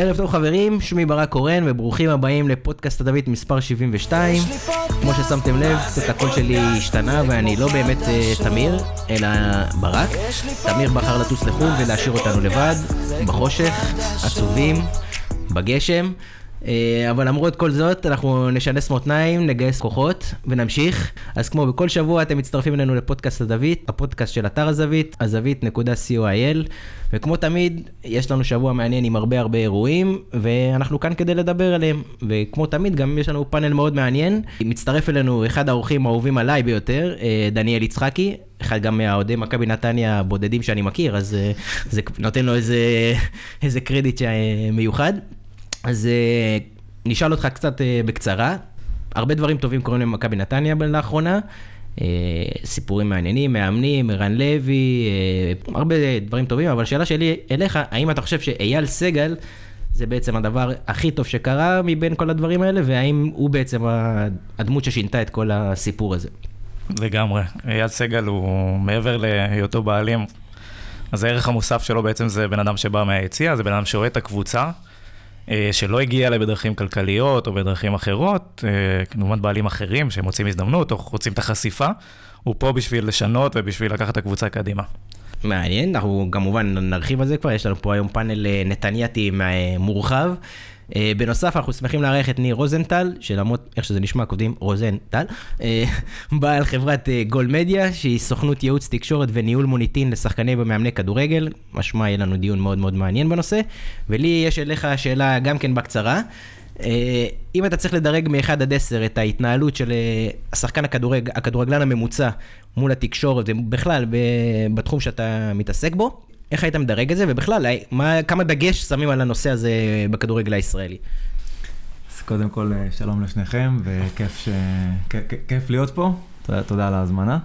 ערב טוב חברים, שמי ברק קורן וברוכים הבאים לפודקאסט הדווית מספר 72. כמו ששמתם לב, קצת הקול שלי השתנה ואני לא באמת uh, תמיר, אלא ברק. תמיר בחר לטוס לחו"ל ולהשאיר אותנו לבד, בחושך, עצובים, בגשם. אה, אבל למרות כל זאת, אנחנו נשנס מותניים, נגייס כוחות ונמשיך. אז כמו בכל שבוע, אתם מצטרפים אלינו לפודקאסט הזווית, הפודקאסט של אתר הזווית, הזווית.co.il. וכמו תמיד, יש לנו שבוע מעניין עם הרבה הרבה אירועים, ואנחנו כאן כדי לדבר עליהם. וכמו תמיד, גם יש לנו פאנל מאוד מעניין. מצטרף אלינו אחד האורחים האהובים עליי ביותר, אה, דניאל יצחקי, אחד גם מהאוהדי מכבי נתניה הבודדים שאני מכיר, אז אה, זה נותן לו איזה, איזה קרדיט מיוחד. אז אה, נשאל אותך קצת אה, בקצרה. הרבה דברים טובים קורים למכבי נתניה לאחרונה. אה, סיפורים מעניינים, מאמנים, ערן לוי, הרבה דברים טובים, אבל השאלה שלי אליך, האם אתה חושב שאייל סגל זה בעצם הדבר הכי טוב שקרה מבין כל הדברים האלה, והאם הוא בעצם הדמות ששינתה את כל הסיפור הזה? לגמרי. אייל סגל הוא מעבר להיותו בעלים, אז הערך המוסף שלו בעצם זה בן אדם שבא מהיציע, זה בן אדם שרואה את הקבוצה. אה, שלא הגיע אליי בדרכים כלכליות או בדרכים אחרות, אה, כמובן בעלים אחרים שמוצאים הזדמנות או רוצים את החשיפה, הוא פה בשביל לשנות ובשביל לקחת את הקבוצה קדימה. מעניין, אנחנו כמובן נרחיב על זה כבר, יש לנו פה היום פאנל אה, נתנייתי מורחב. אה, בנוסף, אנחנו שמחים לארח את ניר רוזנטל, שלמרות איך שזה נשמע, כותבים רוזנטל, אה, בעל חברת אה, גול מדיה, שהיא סוכנות ייעוץ תקשורת וניהול מוניטין לשחקני ומאמני כדורגל. משמע, יהיה לנו דיון מאוד מאוד מעניין בנושא. ולי יש אליך שאלה גם כן בקצרה. אם אתה צריך לדרג מ-1 עד 10 את ההתנהלות של השחקן הכדורג, הכדורגלן הממוצע מול התקשורת ובכלל בתחום שאתה מתעסק בו, איך היית מדרג את זה, ובכלל, מה, כמה דגש שמים על הנושא הזה בכדורגל הישראלי? אז קודם כל, אה, שלום לשניכם, וכיף ש... כיף להיות פה, תודה, תודה על ההזמנה.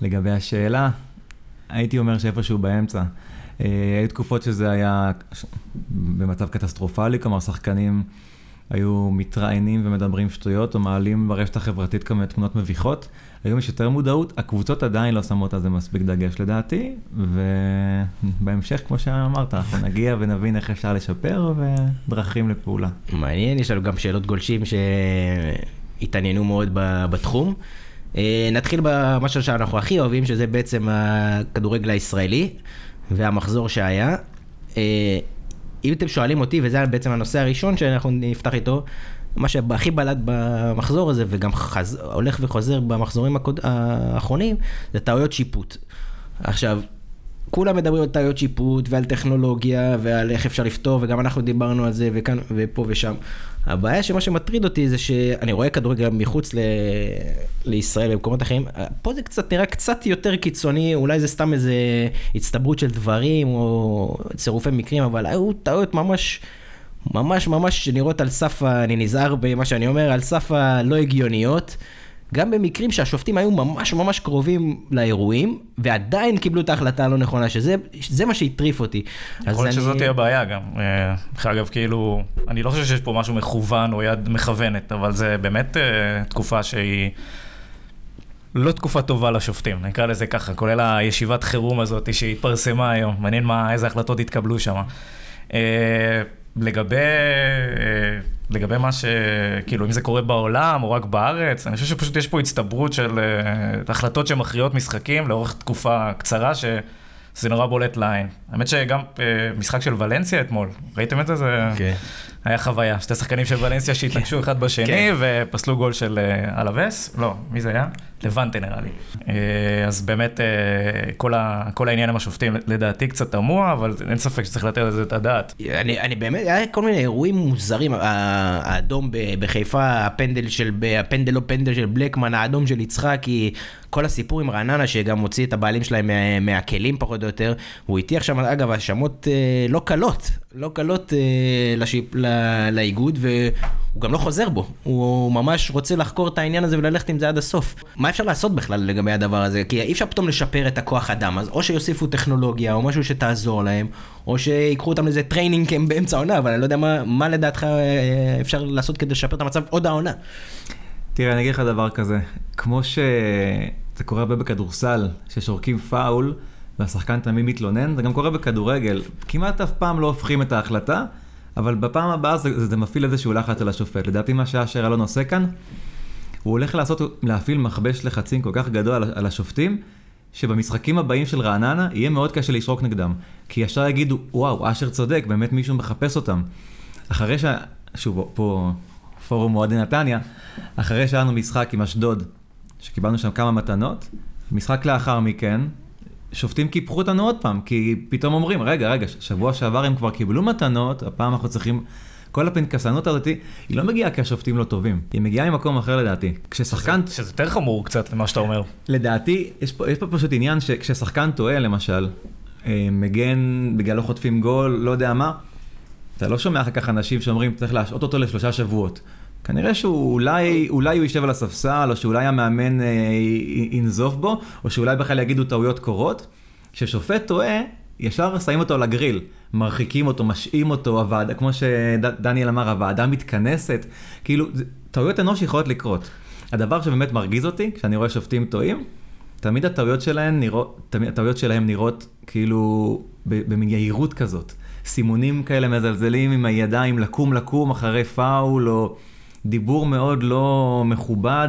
לגבי השאלה, הייתי אומר שאיפשהו באמצע. אה, היו תקופות שזה היה במצב קטסטרופלי, כלומר שחקנים היו מתראיינים ומדברים שטויות, או מעלים ברשת החברתית כמה תמונות מביכות. היום יש יותר מודעות, הקבוצות עדיין לא שמות על זה מספיק דגש לדעתי, ובהמשך, כמו שאמרת, אנחנו נגיע ונבין איך אפשר לשפר ודרכים לפעולה. מעניין, יש לנו גם שאלות גולשים שהתעניינו מאוד בתחום. אה, נתחיל במשהו שאנחנו הכי אוהבים, שזה בעצם הכדורגל הישראלי והמחזור שהיה. אה, אם אתם שואלים אותי, וזה בעצם הנושא הראשון שאנחנו נפתח איתו, מה שהכי בלט במחזור הזה, וגם חז... הולך וחוזר במחזורים הקוד... האחרונים, זה טעויות שיפוט. עכשיו, כולם מדברים על טעויות שיפוט ועל טכנולוגיה ועל איך אפשר לפתור, וגם אנחנו דיברנו על זה וכאן ופה ושם. הבעיה שמה שמטריד אותי זה שאני רואה כדורגל מחוץ ל... לישראל ובמקומות אחרים, פה זה קצת נראה קצת יותר קיצוני, אולי זה סתם איזה הצטברות של דברים או צירופי מקרים, אבל היו טעויות ממש... ממש ממש נראות על סף, אני נזהר במה שאני אומר, על סף הלא הגיוניות. גם במקרים שהשופטים היו ממש ממש קרובים לאירועים, ועדיין קיבלו את ההחלטה הלא נכונה, שזה מה שהטריף אותי. יכול להיות שזאת תהיה הבעיה גם. אה, דרך אגב, כאילו, אני לא חושב שיש פה משהו מכוון או יד מכוונת, אבל זה באמת אה, תקופה שהיא... לא תקופה טובה לשופטים, נקרא לזה ככה, כולל הישיבת חירום הזאת שהתפרסמה היום, מעניין מה, איזה החלטות התקבלו שם. לגבי, אה, לגבי מה ש... כאילו, אם זה קורה בעולם או רק בארץ, אני חושב שפשוט יש פה הצטברות של אה, החלטות שמכריעות משחקים לאורך תקופה קצרה, שזה נורא בולט לעין. האמת שגם אה, משחק של ולנסיה אתמול, ראיתם את זה? זה okay. היה חוויה. שתי שחקנים של ולנסיה שהתנגשו אחד בשני. כן. ופסלו גול של אלווס, לא, מי זה היה? לבנטה נראה לי. אה, אז באמת, אה, כל, ה, כל העניין עם השופטים לדעתי קצת תמוה, אבל אין ספק שצריך לתת על זה את הדעת. אני, אני באמת, היה כל מיני אירועים מוזרים, האדום בחיפה, הפנדל של, הפנדל לא פנדל של בלקמן, האדום של יצחקי, כל הסיפור עם רעננה, שגם הוציא את הבעלים שלהם מה, מהכלים פחות או יותר, הוא הטיח שם, אגב, האשמות אה, לא קלות, לא קלות לשיפ, לאיגוד, והוא גם לא חוזר בו, הוא ממש רוצה לחקור את העניין הזה וללכת עם זה עד הסוף. מה אפשר לעשות בכלל לגבי הדבר הזה? כי אי אפשר פתאום לשפר את הכוח אדם, אז או שיוסיפו טכנולוגיה או משהו שתעזור להם, או שיקחו אותם לאיזה training camp באמצע העונה, אבל אני לא יודע מה, מה לדעתך אה, אפשר לעשות כדי לשפר את המצב עוד העונה. תראה, אני אגיד לך דבר כזה, כמו שזה קורה הרבה בכדורסל, ששורקים פאול, והשחקן תמיד מתלונן, זה גם קורה בכדורגל. כמעט אף פעם לא הופכים את ההחלטה, אבל בפעם הבאה זה, זה מפעיל איזשהו לחץ על השופט. לדעתי מה שאשר אלון עושה כאן, הוא הולך לעשות, להפעיל מכבש לחצים כל כך גדול על, על השופטים, שבמשחקים הבאים של רעננה יהיה מאוד קשה לשרוק נגדם. כי ישר יגידו, וואו, אשר צודק, באמת מישהו מחפש אותם. אחרי ש... שוב, פה פורום אוהדי נתניה, אחרי שהיה לנו משחק עם אשדוד, שקיבלנו שם כמה מתנות, משחק לאחר מכן, שופטים קיפחו אותנו עוד פעם, כי פתאום אומרים, רגע, רגע, שבוע שעבר הם כבר קיבלו מתנות, הפעם אנחנו צריכים... כל הפנקסנות הזאת, היא לא מגיעה כי השופטים לא טובים, היא מגיעה ממקום אחר לדעתי. כששחקן... שזה, שזה יותר חמור קצת למה שאתה אומר. לדעתי, יש פה, יש פה פשוט עניין שכששחקן טועה, למשל, אה, מגן בגלל לא חוטפים גול, לא יודע מה, אתה לא שומע אחר כך אנשים שאומרים, צריך להשעות אותו לשלושה שבועות. כנראה שאולי אולי הוא יישב על הספסל, או שאולי המאמן אה, ינזוף בו, או שאולי בכלל יגידו טעויות קורות. כששופט טועה, ישר שמים אותו על הגריל, מרחיקים אותו, משעים אותו, הוועדה, כמו שדניאל אמר, הוועדה מתכנסת, כאילו, טעויות אנוש יכולות לקרות. הדבר שבאמת מרגיז אותי, כשאני רואה שופטים טועים, תמיד הטעויות שלהם נראות, תמיד הטעויות שלהם נראות כאילו במין יהירות כזאת. סימונים כאלה מזלזלים עם הידיים, לקום לקום אחרי פאול, או דיבור מאוד לא מכובד,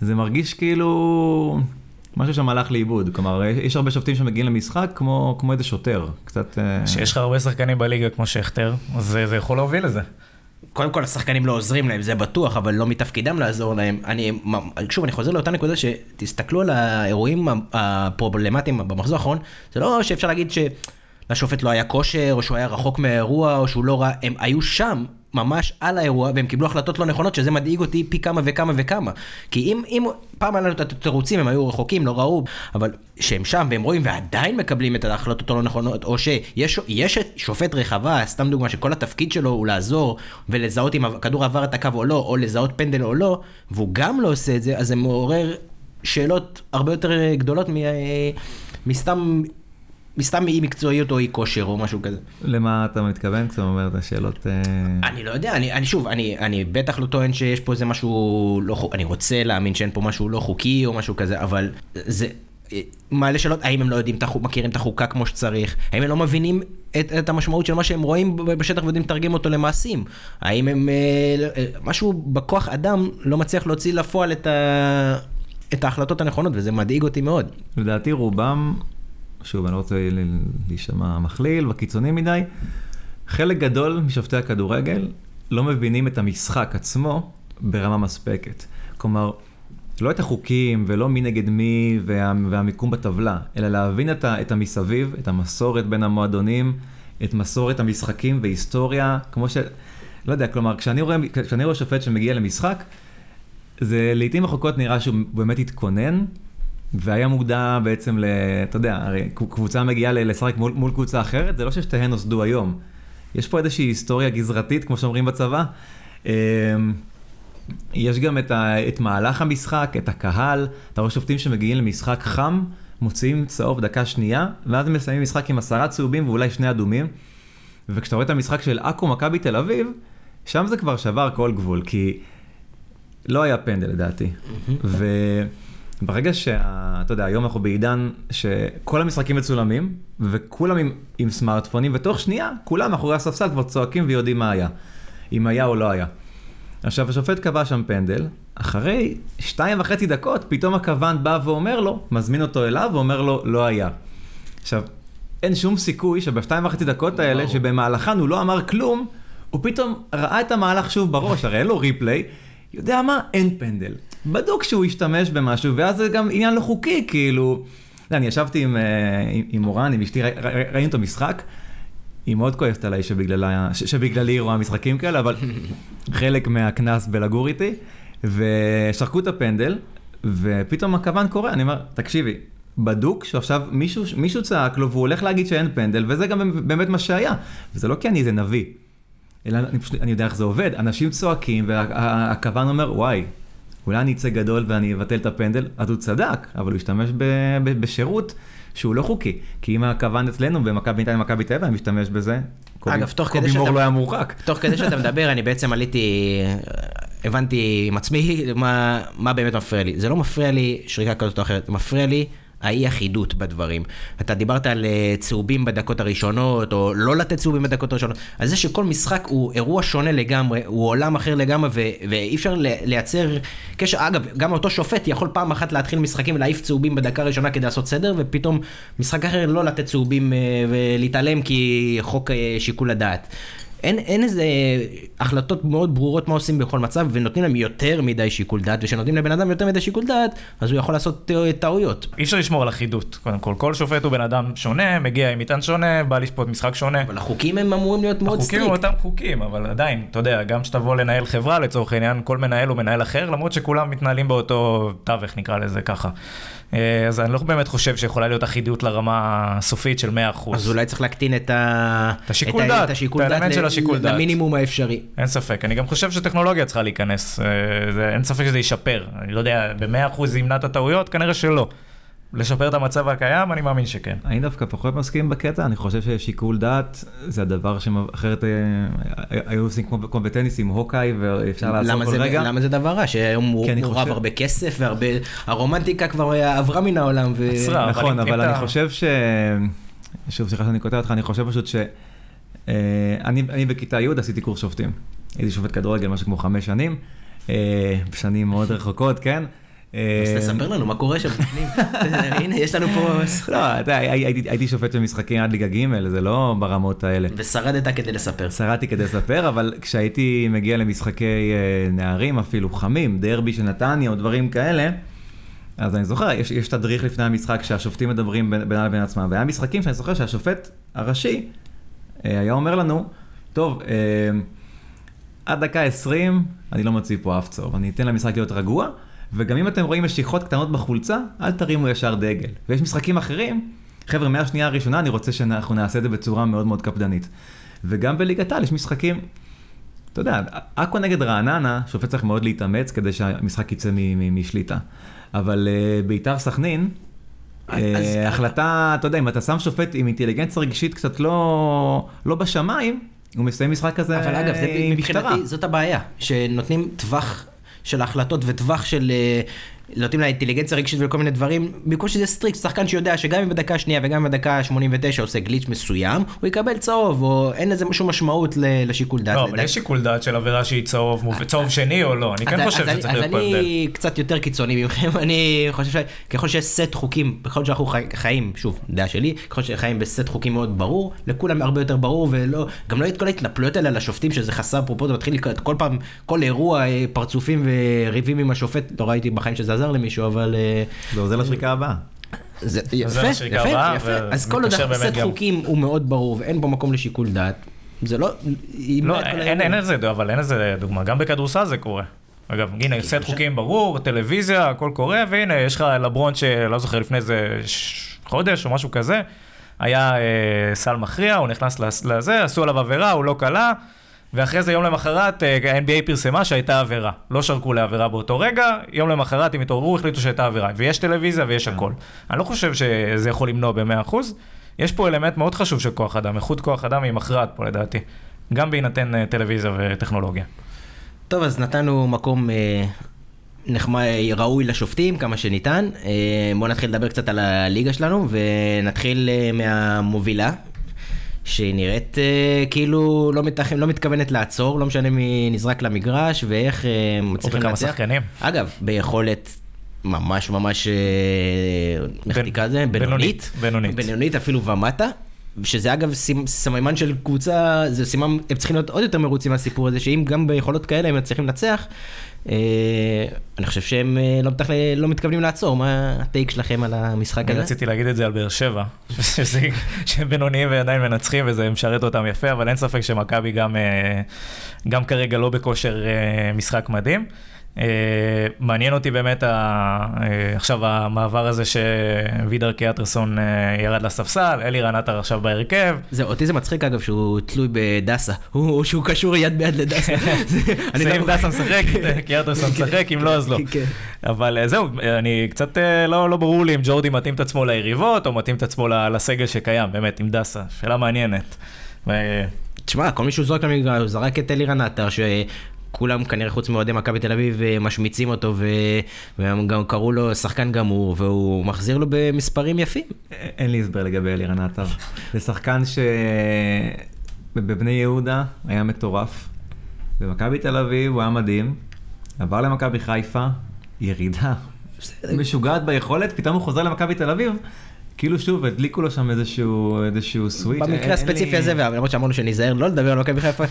וזה מרגיש כאילו משהו שם הלך לאיבוד. כלומר, יש הרבה שופטים שמגיעים למשחק כמו, כמו איזה שוטר, קצת... אה, שיש לך הרבה שחקנים בליגה כמו שכטר, אז זה, זה יכול להוביל לזה. קודם כל השחקנים לא עוזרים להם, זה בטוח, אבל לא מתפקידם לעזור להם. אני, שוב, אני חוזר לאותה נקודה שתסתכלו על האירועים הפרובלמטיים במחזור האחרון, זה לא שאפשר להגיד ש... לשופט לא היה כושר, או שהוא היה רחוק מהאירוע, או שהוא לא ראה, הם היו שם, ממש על האירוע, והם קיבלו החלטות לא נכונות, שזה מדאיג אותי פי כמה וכמה וכמה. כי אם, אם פעם היה לנו את התירוצים, הם היו רחוקים, לא ראו, אבל שהם שם והם רואים ועדיין מקבלים את ההחלטות הלא נכונות, או שיש יש שופט רחבה, סתם דוגמה, שכל התפקיד שלו הוא לעזור ולזהות אם הכדור עבר את הקו או לא, או לזהות פנדל או לא, והוא גם לא עושה את זה, אז זה מעורר שאלות הרבה יותר גדולות מ... מסתם מסתם אי מקצועיות או אי כושר או משהו כזה. למה אתה מתכוון כשאתה אומר את השאלות? אה? אני לא יודע, אני, אני שוב, אני, אני בטח לא טוען שיש פה איזה משהו לא חוקי, אני רוצה להאמין שאין פה משהו לא חוקי או משהו כזה, אבל זה מעלה שאלות, האם הם לא יודעים, מכירים את החוקה כמו שצריך, האם הם לא מבינים את, את המשמעות של מה שהם רואים בשטח ויודעים לתרגם אותו למעשים, האם הם, אה, אה, משהו בכוח אדם לא מצליח להוציא לפועל את ה... את ההחלטות הנכונות, וזה מדאיג אותי מאוד. לדעתי רובם שוב, אני לא רוצה להישמע מכליל וקיצוני מדי, חלק גדול משופטי הכדורגל לא מבינים את המשחק עצמו ברמה מספקת. כלומר, לא את החוקים ולא מי נגד מי וה, והמיקום בטבלה, אלא להבין את, ה, את המסביב, את המסורת בין המועדונים, את מסורת המשחקים והיסטוריה, כמו ש... לא יודע, כלומר, כשאני רואה, כשאני רואה שופט שמגיע למשחק, זה לעיתים רחוקות נראה שהוא באמת התכונן, והיה מודע בעצם ל... אתה יודע, הרי קבוצה מגיעה לשחק מול, מול קבוצה אחרת, זה לא ששתיהן נוסדו היום. יש פה איזושהי היסטוריה גזרתית, כמו שאומרים בצבא. אמ, יש גם את, ה, את מהלך המשחק, את הקהל. אתה רואה שופטים שמגיעים למשחק חם, מוציאים צהוב דקה שנייה, ואז הם מסיימים משחק עם עשרה צהובים ואולי שני אדומים. וכשאתה רואה את המשחק של עכו מכבי תל אביב, שם זה כבר שבר כל גבול, כי לא היה פנדל לדעתי. Mm-hmm. ו... ברגע שאתה יודע, היום אנחנו בעידן שכל המשחקים מצולמים, וכולם עם, עם סמארטפונים, ותוך שנייה, כולם מאחורי הספסל כבר צועקים ויודעים מה היה, אם היה או לא היה. עכשיו, השופט קבע שם פנדל, אחרי שתיים וחצי דקות, פתאום הכוון בא ואומר לו, מזמין אותו אליו ואומר לו, לא היה. עכשיו, אין שום סיכוי שבשתיים וחצי דקות האלה, שבמהלכן הוא לא אמר כלום, הוא פתאום ראה את המהלך שוב בראש, הרי אין לו ריפליי, יודע מה? אין פנדל. בדוק שהוא ישתמש במשהו, ואז זה גם עניין לא חוקי, כאילו... אני ישבתי עם, אה, עם, עם מורן, עם אשתי, ראינו את המשחק. היא מאוד כועסת עליי שבגללה, שבגללי היא רואה משחקים כאלה, אבל חלק מהקנס בלגור איתי, ושרקו את הפנדל, ופתאום הכוון קורה, אני אומר, תקשיבי, בדוק שעכשיו מישהו, מישהו צעק לו והוא הולך להגיד שאין פנדל, וזה גם באמת מה שהיה. וזה לא כי אני איזה נביא, אלא אני פשוט, אני יודע איך זה עובד. אנשים צועקים, והכוון אומר, וואי, אולי אני אצא גדול ואני אבטל את הפנדל, אז הוא צדק, אבל הוא השתמש ב, ב, בשירות שהוא לא חוקי. כי אם הכוון אצלנו במכבי נתניה ומכבי תל אביב, משתמש בזה, קובי, אגב, תוך כדי שאתה... לא היה מורחק. תוך כדי שאתה מדבר, אני בעצם עליתי, הבנתי עם עצמי מה, מה באמת מפריע לי. זה לא מפריע לי שריקה כזאת או אחרת, זה מפריע לי האי אחידות בדברים. אתה דיברת על אה, צהובים בדקות הראשונות, או לא לתת צהובים בדקות הראשונות. על זה שכל משחק הוא אירוע שונה לגמרי, הוא עולם אחר לגמרי, ו- ואי אפשר לייצר קשר. אגב, גם אותו שופט יכול פעם אחת להתחיל משחקים ולהעיף צהובים בדקה הראשונה כדי לעשות סדר, ופתאום משחק אחר לא לתת צהובים אה, ולהתעלם כי חוק אה, שיקול הדעת. אין, אין איזה החלטות מאוד ברורות מה עושים בכל מצב, ונותנים להם יותר מדי שיקול דעת, וכשנותנים לבן אדם יותר מדי שיקול דעת, אז הוא יכול לעשות טעויות. אי אפשר לשמור על אחידות, קודם כל. כל שופט הוא בן אדם שונה, מגיע עם מטען שונה, בא לשפוט משחק שונה. אבל החוקים הם אמורים להיות מאוד strict. החוקים הם אותם חוקים, אבל עדיין, אתה יודע, גם כשתבוא לנהל חברה, לצורך העניין, כל מנהל הוא מנהל אחר, למרות שכולם מתנהלים באותו תווך, נקרא לזה ככה. אה, אז אני לא באמת חושב שיכולה להיות אחידות לרמה הסופית של 100%. אז אולי צריך להקטין את, ה... את השיקול דעת, את השיקול את האלמנט של השיקול דעת. למינימום האפשרי. אין ספק, אני גם חושב שטכנולוגיה צריכה להיכנס, אה, זה, אין ספק שזה ישפר. אני לא יודע, ב-100% ימנע את הטעויות? כנראה שלא. לשפר את המצב הקיים? אני מאמין שכן. אני דווקא פחות מסכים בקטע, אני חושב ששיקול דעת זה הדבר שאחרת אה, היו עושים כמו בטניס עם הוקאי ואפשר לעשות כל רגע. למה זה דבר רע? שהיום הוא רב הרבה כסף והרבה, הרומנטיקה כבר עברה מן העולם. נכון, אבל אני חושב ש... שוב, סליחה שאני קוטע אותך, אני חושב פשוט ש... אה, אני בכיתה י' עשיתי קורס שופטים. הייתי שופט כדורגל משהו כמו חמש שנים, אה, בשנים מאוד רחוקות, כן? אז אה, תספר לנו מה קורה שם בפנים. הנה, יש לנו פה... לא, הייתי שופט של משחקים עד ליגה ג', זה לא ברמות האלה. ושרדת כדי לספר. שרדתי כדי לספר, אבל כשהייתי מגיע למשחקי אה, נערים, אפילו חמים, דרבי של נתניה או דברים כאלה, אז אני זוכר, יש, יש תדריך לפני המשחק שהשופטים מדברים בינם לבין עצמם, והיה משחקים שאני זוכר שהשופט הראשי אה, היה אומר לנו, טוב, עד דקה 20 אני לא מוציא פה אף צהוב, אני אתן למשחק להיות רגוע. וגם אם אתם רואים משיכות קטנות בחולצה, אל תרימו ישר דגל. ויש משחקים אחרים, חבר'ה, מהשנייה הראשונה אני רוצה שאנחנו נעשה את זה בצורה מאוד מאוד קפדנית. וגם בליגת העל יש משחקים, אתה יודע, עכו נגד רעננה, שופט צריך מאוד להתאמץ כדי שהמשחק יצא משליטה. אבל uh, ביתר סכנין, uh, החלטה, אתה יודע, אם אתה שם שופט עם אינטליגנציה רגשית קצת לא, לא בשמיים, הוא מסיים משחק כזה אבל אגב, זה מבחינתי, זאת הבעיה, שנותנים טווח של ההחלטות וטווח של אה, נותנים לה אינטליגנציה רגשית וכל מיני דברים, במקום שזה strict, שחקן שיודע שגם אם בדקה השנייה וגם אם בדקה ה-89 עושה glitch מסוים, הוא יקבל צהוב, או אין לזה משהו משמעות לשיקול דעת. לא, אבל יש שיקול דעת של עבירה שהיא צהוב, צהוב שני או לא, אני כן חושב שצריך להיות פה הבדל. אז אני קצת יותר קיצוני מכם, אני חושב שככל שיש סט חוקים, ככל שאנחנו חיים, שוב, דעה שלי, ככל שחיים בסט חוקים מאוד ברור, לכולם הרבה יותר ברור, ולא, גם לא את כל ההתנפלויות האלה לשופטים, שזה חסר פרופורצ, מתחיל כל פעם, כל אירוע, אה, פרצופים וריבים עם השופט, לא ראיתי בחיים שזה עזר למישהו, אבל... אה, זה עוזר לשריקה הבאה. זה יפה, יפה, יפה. אז כל עוד הסט חוקים הוא מאוד ברור ואין בו מקום לשיקול דעת, זה לא... לא, אין לזה, אבל אין לזה דוגמה, גם בכדורסל זה קורה. אגב, הנה, סט חוקים ברור, טלוויזיה, הכל קורה, והנה, יש לך לברון שלא זוכר לפני איזה חודש או משהו כזה, היה אה, סל מכריע, הוא נכנס לזה, עשו עליו עבירה, הוא לא קלה. ואחרי זה יום למחרת אה, ה-NBA פרסמה שהייתה עבירה. לא שרקו לעבירה באותו רגע, יום למחרת הם התעוררו, החליטו שהייתה עבירה. ויש טלוויזיה ויש כן. הכל. אני לא חושב שזה יכול למנוע ב-100%. יש פה אלמנט מאוד חשוב של כוח אדם, איכות כוח אדם היא מכרעת פה לדעתי. גם בהינתן אה, טלוויזיה וטכנולוגיה. טוב, אז נתנו מקום אה, נחמד, ראוי לשופטים כמה שניתן. אה, בואו נתחיל לדבר קצת על הליגה שלנו, ונתחיל אה, מהמובילה, שהיא נראית אה, כאילו לא, מתכ... לא מתכוונת לעצור, לא משנה מי נזרק למגרש ואיך אה, מצליחים לנצח. שחקנים. אגב, ביכולת ממש ממש, איך נקרא לזה? בינונית. בינונית. בינונית אפילו ומטה. שזה אגב סממן של קבוצה, זה סימן, הם צריכים להיות עוד יותר מרוצים מהסיפור הזה, שאם גם ביכולות כאלה הם מצליחים לנצח, אני חושב שהם אה, לא, מתכ... לא מתכוונים לעצור, מה הטייק שלכם על המשחק הזה? אני רציתי להגיד את זה על באר שבע, שהם בינוניים ועדיין מנצחים וזה משרת אותם יפה, אבל אין ספק שמכבי גם, אה, גם כרגע לא בכושר משחק מדהים. Uh, מעניין אותי באמת ה, uh, עכשיו המעבר הזה שווידר קיאטרסון uh, ירד לספסל, אלי רנטר עכשיו בהרכב. זה, אותי זה מצחיק אגב שהוא תלוי בדסה, הוא, שהוא קשור יד ביד לדסה. זה אם דסה משחק, קיאטרסון משחק, אם לא אז לא. כן. אבל זהו, אני קצת לא, לא ברור לי אם ג'ורדי מתאים את עצמו ליריבות, או מתאים את עצמו לסגל שקיים, באמת, עם דסה, שאלה מעניינת. תשמע, כל מי שהוא זורק למגרש, הוא זרק את אלי רנטר, כולם כנראה חוץ מאוהדי מכבי תל אביב אה, משמיצים אותו ו... והם גם קראו לו שחקן גמור והוא מחזיר לו במספרים יפים. אין לי הסבר לגבי אלירן עטר. זה שחקן שבבני יהודה היה מטורף. במכבי תל אביב הוא היה מדהים. עבר למכבי חיפה, ירידה משוגעת ביכולת, פתאום הוא חוזר למכבי תל אביב. כאילו שוב, הדליקו לו שם איזשהו, איזשהו סוויץ'. במקרה הספציפי הזה, למרות שאמרנו שניזהר לא לדבר על מכבי חיפה,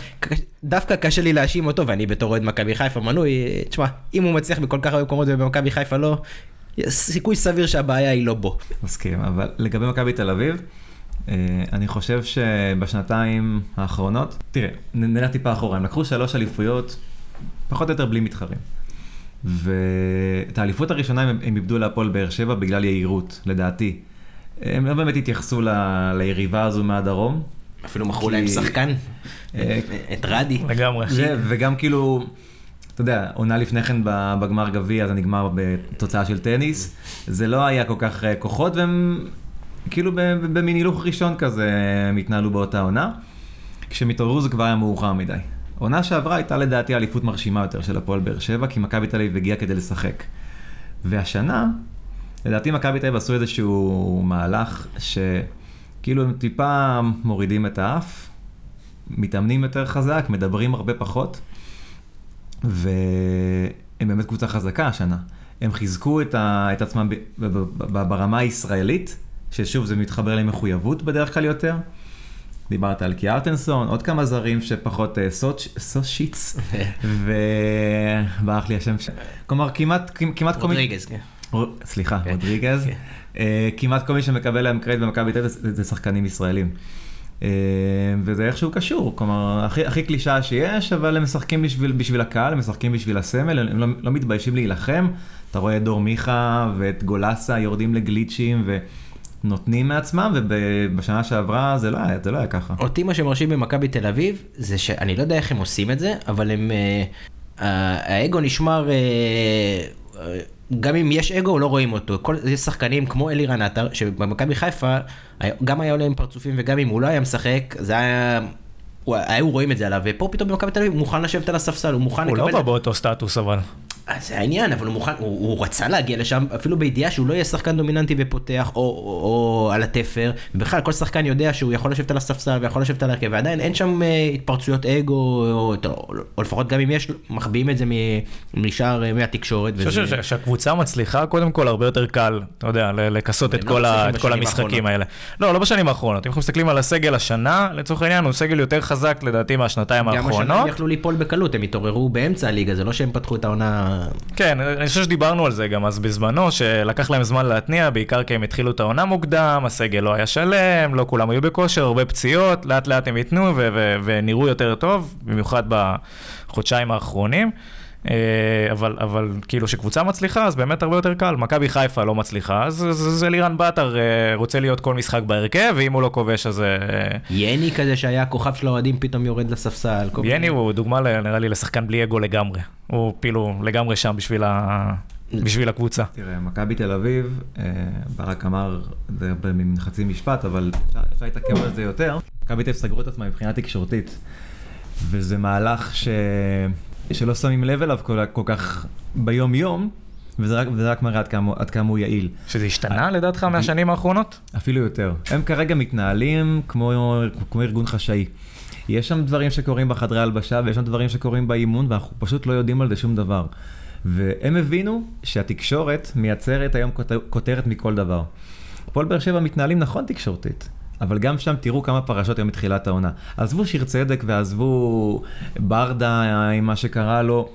דווקא קשה לי להאשים אותו, ואני בתור אוהד מכבי חיפה מנוי, תשמע, אם הוא מצליח בכל כך הרבה מקומות ובמכבי חיפה לא, סיכוי סביר שהבעיה היא לא בו. מסכים, אבל לגבי מכבי תל אביב, אה, אני חושב שבשנתיים האחרונות, תראה, נלך טיפה אחורה, הם לקחו שלוש אליפויות, פחות או יותר בלי מתחרים. ואת האליפות הראשונה הם, הם איבדו להפועל באר שבע בגלל יהירות, לדעתי. הם לא באמת התייחסו ל, ליריבה הזו מהדרום. אפילו מכרו להם שחקן, אה, את רדי. לגמרי. וגם כאילו, אתה יודע, עונה לפני כן בגמר גביע, זה נגמר בתוצאה של טניס. זה לא היה כל כך אה, כוחות, והם כאילו במין הילוך ראשון כזה הם התנהלו באותה עונה. כשהם התעוררו זה כבר היה מאוחר מדי. עונה שעברה הייתה לדעתי אליפות מרשימה יותר של הפועל באר שבע, כי מכבי תל אביב הגיעה כדי לשחק. והשנה, לדעתי מכבי תל אביב עשו איזשהו מהלך שכאילו הם טיפה מורידים את האף, מתאמנים יותר חזק, מדברים הרבה פחות, והם באמת קבוצה חזקה השנה. הם חיזקו את, ה, את עצמם ב, ב, ב, ברמה הישראלית, ששוב זה מתחבר למחויבות בדרך כלל יותר. דיברת על קיארטנסון, עוד כמה זרים שפחות אה, סושיץ, וברח לי השם, כלומר כמעט, כמעט כל. רודריגז, כן. סליחה, כן. רודריגז. כן. אה, כמעט כל מי שמקבל להם קרדיט במכבי תל אביב זה שחקנים ישראלים. אה, וזה איכשהו קשור, כלומר, הכי, הכי קלישאה שיש, אבל הם משחקים בשביל, בשביל הקהל, הם משחקים בשביל הסמל, הם לא, לא מתביישים להילחם. אתה רואה את דור מיכה ואת גולסה יורדים לגליצ'ים, ו... נותנים מעצמם, ובשנה שעברה זה לא היה, זה לא היה ככה. אותי מה שמרשים במכבי תל אביב, זה שאני לא יודע איך הם עושים את זה, אבל הם, אה, האגו נשמר, גם אם יש אגו, לא רואים אותו. כל, יש שחקנים כמו אלירן עטר, שבמכבי חיפה, גם היה עולה עם פרצופים, וגם אם הוא לא היה משחק, זה היה... היו רואים את זה עליו, ופה פתאום במכבי תל אביב הוא מוכן לשבת על הספסל, הוא מוכן לקבל... הוא לא בא באותו סטטוס אבל. אז זה העניין, אבל הוא מוכן, הוא, הוא רצה להגיע לשם, אפילו בידיעה שהוא לא יהיה שחקן דומיננטי ופותח, או, או, או על התפר, ובכלל כל שחקן יודע שהוא יכול לשבת על הספסל ויכול לשבת על הרכב, ועדיין אין שם uh, התפרצויות אגו, או, או, או לפחות גם אם יש, מחביאים את זה משאר, uh, מהתקשורת. אני חושב וזה... שהקבוצה מצליחה, קודם כל הרבה יותר קל, אתה יודע, לכסות את, כל, ה, את כל המשחקים. האלה. לא, לא בשנים האחרונות, אם אנחנו מסתכלים על הסגל השנה, לצורך העניין הוא סגל יותר חזק לדעתי מהשנתיים האחרונות. גם השנה הם יכלו ליפול בקלות, הם התעוררו באמצע הליגה, זה לא שהם פתחו את העונה... כן, אני חושב שדיברנו על זה גם אז בזמנו, שלקח להם זמן להתניע, בעיקר כי הם התחילו את העונה מוקדם, הסגל לא היה שלם, לא כולם היו בכושר, הרבה פציעות, לאט לאט הם ייתנו ונראו יותר טוב, במיוחד בחודשיים האחרונים. אה, אבל, אבל כאילו שקבוצה מצליחה, אז באמת הרבה יותר קל. מכבי חיפה לא מצליחה, אז זה לירן באטר אה, רוצה להיות כל משחק בהרכב, ואם הוא לא כובש אז... אה, יני כזה שהיה כוכב של האוהדים פתאום יורד לספסל. יני הוא דוגמה נראה לי לשחקן בלי אגו לגמרי. הוא כאילו לגמרי שם בשביל ה... בשביל הקבוצה. תראה, מכבי תל אביב, ברק אמר, זה במין חצי משפט, אבל אפשר להתעכב על זה יותר. מכבי תל אביב סגרו את עצמם מבחינה תקשורתית. וזה מהלך ש... שלא שמים לב אליו כל, כל כך ביום-יום, וזה רק, וזה רק מראה עד כמה, עד כמה הוא יעיל. שזה השתנה לדעתך מהשנים האחרונות? אפילו יותר. הם כרגע מתנהלים כמו, כמו ארגון חשאי. יש שם דברים שקורים בחדרי הלבשה, ויש שם דברים שקורים באימון, ואנחנו פשוט לא יודעים על זה שום דבר. והם הבינו שהתקשורת מייצרת היום כותרת מכל דבר. הפועל באר שבע מתנהלים נכון תקשורתית. אבל גם שם תראו כמה פרשות היו מתחילת העונה. עזבו שיר צדק ועזבו ברדה עם מה שקרה לו,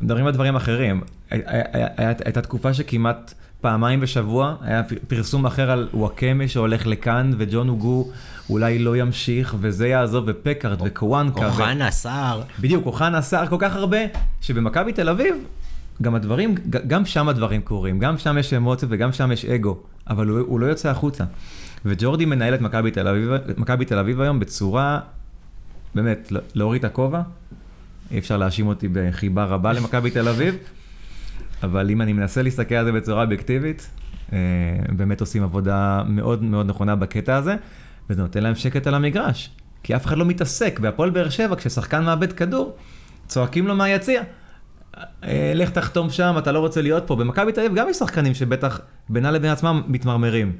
מדברים על דברים אחרים. הייתה תקופה שכמעט פעמיים בשבוע היה פרסום אחר על וואקמה שהולך לכאן וג'ון הוגו אולי לא ימשיך וזה יעזוב ופקארד וקוואנקה. אוחנה, סער. בדיוק, אוחנה, סער, כל כך הרבה, שבמכבי תל אביב גם הדברים, גם שם הדברים קורים, גם שם יש אמוציות וגם שם יש אגו, אבל הוא, הוא לא יוצא החוצה. וג'ורדי מנהל את מכבי תל אביב, היום בצורה, באמת, לא, להוריד את הכובע. אי אפשר להאשים אותי בחיבה רבה למכבי תל אביב, אבל אם אני מנסה להסתכל על זה בצורה אובייקטיבית, אה, באמת עושים עבודה מאוד מאוד נכונה בקטע הזה, וזה נותן להם שקט על המגרש. כי אף אחד לא מתעסק. בהפועל באר שבע, כששחקן מאבד כדור, צועקים לו מהיציע. אה, לך תחתום שם, אתה לא רוצה להיות פה. במכבי תל אביב גם יש שחקנים שבטח בינה לבין עצמם מתמרמרים.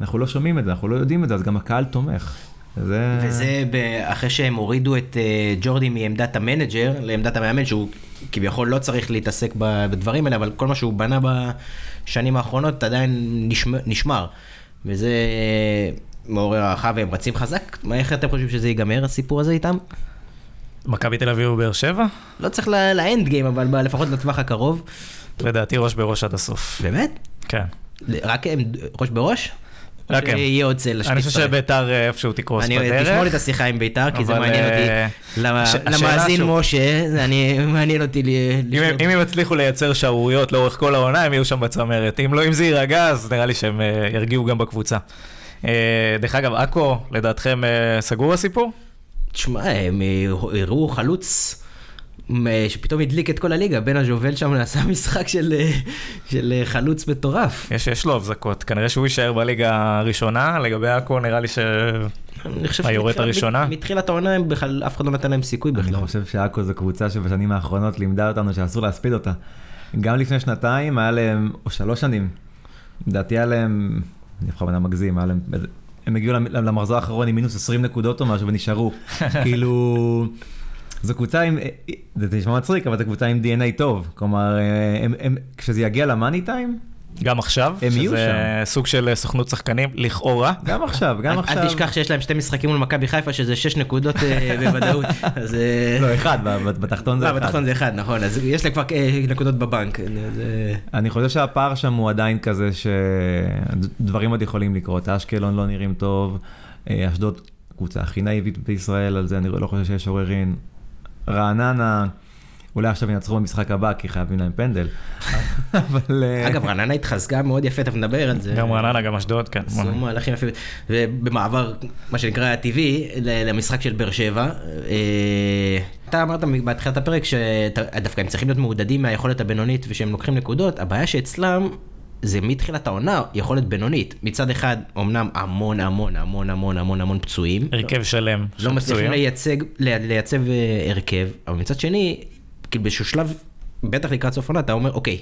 אנחנו לא שומעים את זה, אנחנו לא יודעים את זה, אז גם הקהל תומך. זה... וזה אחרי שהם הורידו את אה, ג'ורדי מעמדת המנג'ר לעמדת המאמן, שהוא כביכול לא צריך להתעסק בדברים האלה, אבל כל מה שהוא בנה בשנים האחרונות עדיין נשמר. נשמר. וזה אה, מעורר הערכה והם רצים חזק. איך אתם חושבים שזה ייגמר, הסיפור הזה איתם? מכבי תל אביב ובאר שבע? לא צריך לאנד גיים, אבל לפחות לטווח הקרוב. לדעתי ראש בראש עד הסוף. באמת? כן. רק ראש בראש? רק הם. שיהיה עוד צל אני חושב שביתר אה, איפשהו תקרוס בדרך. תשמור לי את השיחה עם ביתר, כי זה מעניין אותי. אה, למאזין משה, זה מעניין אותי אם הם יצליחו לייצר שערוריות לאורך כל העונה, הם יהיו שם בצמרת. אם לא, אם זה יירגע, אז נראה לי שהם אה, ירגיעו גם בקבוצה. דרך אגב, עכו, לדעתכם סגור הסיפור? תשמע, הם הראו חלוץ. שפתאום הדליק את כל הליגה, בן הז'ובל שם נעשה משחק של, של חלוץ מטורף. יש, יש לו הבזקות, כנראה שהוא יישאר בליגה הראשונה, לגבי עכו נראה לי שהיורדת הראשונה. מתחילת העונה בכלל אף אחד לא נתן להם סיכוי בכלל. אני חושב שעכו זו קבוצה שבשנים האחרונות לימדה אותנו שאסור להספיד אותה. גם לפני שנתיים היה להם, או שלוש שנים, לדעתי היה להם, אני בכוונה מגזים, היה להם, הם הגיעו למחזור האחרון עם מינוס 20 נקודות או משהו ונשארו. כאילו... זו קבוצה עם, זה נשמע מצחיק, אבל זו קבוצה עם DNA טוב. כלומר, הם, הם, כשזה יגיע למאני טיים, גם עכשיו, הם יהיו שזה סוג של סוכנות שחקנים, לכאורה. גם עכשיו, גם עכשיו. אל תשכח שיש להם שתי משחקים מול מכבי חיפה, שזה שש נקודות אה, בוודאות. אה, לא, אחד, בתחתון זה אחד. בתחתון זה אחד, נכון, אז יש להם כבר אה, נקודות בבנק. אני חושב שהפער שם הוא עדיין כזה שדברים עוד יכולים לקרות. אשקלון לא נראים טוב, אשדוד קבוצה הכי נאיבית בישראל, על זה אני לא חושב שיש עוררין. רעננה, אולי עכשיו ינצחו במשחק הבא, כי חייבים להם פנדל. אבל... אה, אגב, רעננה התחזקה מאוד יפה, תכף נדבר על זה. גם רעננה, גם אשדוד, כן. עשו מהלכים יפים. ובמעבר, מה שנקרא, הטבעי, למשחק של באר שבע. אה, אתה אמרת בתחילת הפרק שדווקא הם צריכים להיות מעודדים מהיכולת הבינונית ושהם לוקחים נקודות, הבעיה שאצלם זה מתחילת העונה יכולת בינונית. מצד אחד, אמנם המון המון המון המון המון המון פצועים. הרכב שלם לא מצליחים לייצג, לייצב אה, הרכב, אבל מצד שני, כאילו באיזשהו שלב, בטח לקראת סוף עונה, אתה אומר, אוקיי,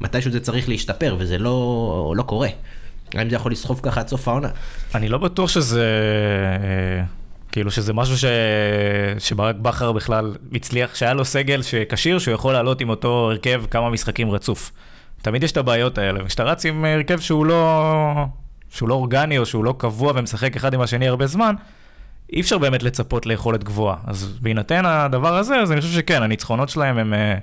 מתישהו זה צריך להשתפר, וזה לא, לא קורה. האם זה יכול לסחוב ככה עד סוף העונה? אני לא בטוח שזה... אה, כאילו שזה משהו ש... שברק בכר בכלל הצליח, שהיה לו סגל שכשיר, שהוא יכול לעלות עם אותו הרכב כמה משחקים רצוף. תמיד יש את הבעיות האלה, וכשאתה רץ עם הרכב שהוא לא, שהוא לא אורגני או שהוא לא קבוע ומשחק אחד עם השני הרבה זמן, אי אפשר באמת לצפות ליכולת גבוהה. אז בהינתן הדבר הזה, אז אני חושב שכן, הניצחונות שלהם הם... אה,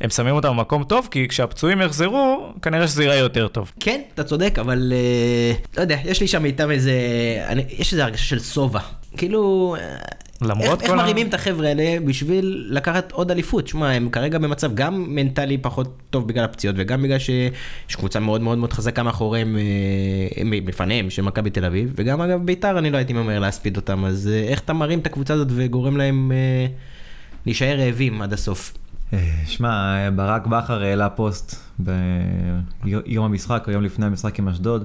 הם שמים אותם במקום טוב, כי כשהפצועים יחזרו, כנראה שזה ייראה יותר טוב. כן, אתה צודק, אבל uh, לא יודע, יש לי שם איתם איזה, אני, יש איזה הרגשה של שובע. כאילו, למרות איך, איך מרימים ה... את החבר'ה האלה בשביל לקחת עוד אליפות? שמע, הם כרגע במצב גם מנטלי פחות טוב בגלל הפציעות, וגם בגלל שיש קבוצה מאוד מאוד מאוד חזקה מאחוריהם, אה, מפניהם, של מכבי תל אביב, וגם אגב ביתר, אני לא הייתי ממהר להספיד אותם, אז אה, איך אתה מרים את הקבוצה הזאת וגורם להם אה, להישאר רעבים עד הסוף? שמע, ברק בכר העלה פוסט ביום המשחק, או יום לפני המשחק עם אשדוד,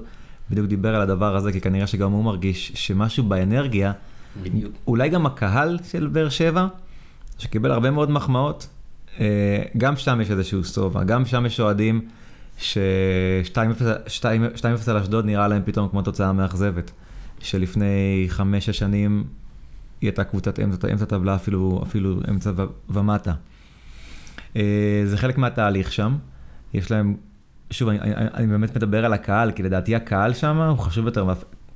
בדיוק דיבר על הדבר הזה, כי כנראה שגם הוא מרגיש שמשהו באנרגיה, בדיוק. אולי גם הקהל של באר שבע, שקיבל הרבה מאוד מחמאות, אה, גם שם יש איזשהו שובע, גם שם יש אוהדים ש-2-0 על אשדוד נראה להם פתאום כמו תוצאה מאכזבת, שלפני 5-6 שנים היא הייתה קבוצת אמצע, אמצע טבלה, אפילו, אפילו אמצע ומטה. אה, זה חלק מהתהליך שם, יש להם, שוב, אני, אני, אני באמת מדבר על הקהל, כי לדעתי הקהל שם הוא חשוב יותר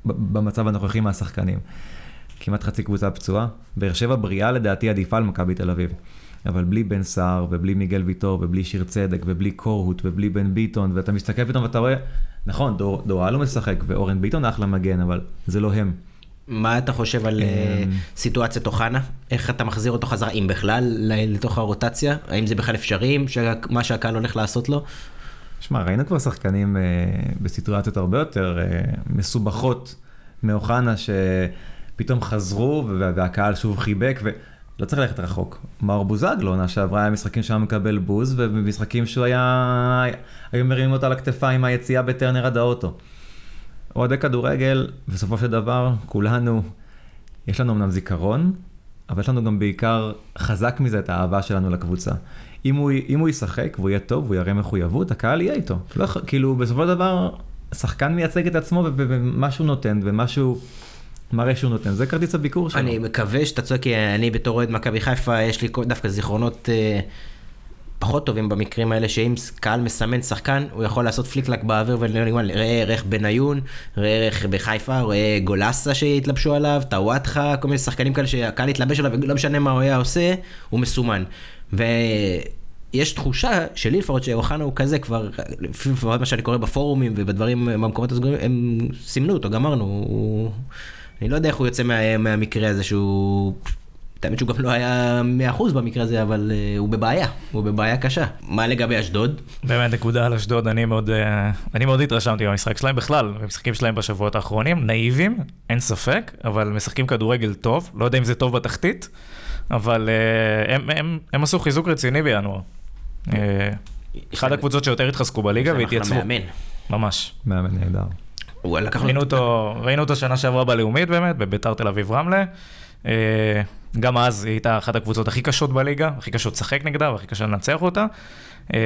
במצב הנוכחי מהשחקנים. כמעט חצי קבוצה פצועה. באר שבע בריאה לדעתי עדיפה על מכבי תל אביב. אבל בלי בן סער, ובלי מיגל ויטור, ובלי שיר צדק, ובלי קורהוט, ובלי בן ביטון, ואתה מסתכל פתאום ואתה רואה, נכון, דור, דור אלו משחק, ואורן ביטון אחלה מגן, אבל זה לא הם. מה אתה חושב על אה, אמ, סיטואציית אוחנה? איך אתה מחזיר אותו חזרה, אם בכלל, לתוך הרוטציה? האם זה בכלל אפשרי, מה שהקהל הולך לעשות לו? שמע, ראינו כבר שחקנים אה, בסיטואציות הרבה יותר אה, מסובכות מאוחנה, ש... פתאום חזרו והקהל שוב חיבק, ולא צריך ללכת רחוק. מאור בוזגלו, עונה שעברה היה משחקים שהוא היה מקבל בוז, ובמשחקים שהוא היה, היו מרימים אותו על הכתפיים מהיציאה בטרנר עד האוטו. אוהדי כדורגל, בסופו של דבר, כולנו, יש לנו אמנם זיכרון, אבל יש לנו גם בעיקר חזק מזה את האהבה שלנו לקבוצה. אם הוא, אם הוא ישחק והוא יהיה טוב והוא יראה מחויבות, הקהל יהיה איתו. לא, כאילו, בסופו של דבר, שחקן מייצג את עצמו ומה שהוא נותן ומה שהוא מראה שהוא נותן, זה כרטיס הביקור שלו. אני מקווה שאתה צודק, כי אני בתור אוהד מכבי חיפה, יש לי דווקא זיכרונות אה, פחות טובים במקרים האלה, שאם קהל מסמן שחקן, הוא יכול לעשות פליקלק באוויר ולנגמר, ראה ערך בניון, ראה ערך בחיפה, ראה גולסה שהתלבשו עליו, טוואטחה, כל מיני שחקנים כאלה שהקהל התלבש עליו, ולא משנה מה הוא היה עושה, הוא מסומן. ויש תחושה שלי לפחות שאוחנה הוא כזה כבר, לפי מה שאני קורא בפורומים ובדברים במקומות הסגורים, הם סימנו אותו, גמרנו. הוא... אני לא יודע איך הוא יוצא מה, מהמקרה הזה שהוא... האמת שהוא גם לא היה 100% במקרה הזה, אבל uh, הוא בבעיה, הוא בבעיה קשה. מה לגבי אשדוד? באמת, נקודה על אשדוד, אני מאוד, uh, אני מאוד התרשמתי במשחק שלהם בכלל, במשחקים שלהם בשבועות האחרונים, נאיבים, אין ספק, אבל משחקים כדורגל טוב, לא יודע אם זה טוב בתחתית, אבל uh, הם, הם, הם עשו חיזוק רציני בינואר. Uh, אחת הקבוצות שיותר התחזקו בליגה והתייצבו. ממש. מאמן נהדר. ראינו אותו, ראינו אותו שנה שעברה בלאומית באמת, בביתר תל אביב רמלה. אה, גם אז היא הייתה אחת הקבוצות הכי קשות בליגה, הכי קשות לשחק נגדה והכי קשה לנצח אותה. אה,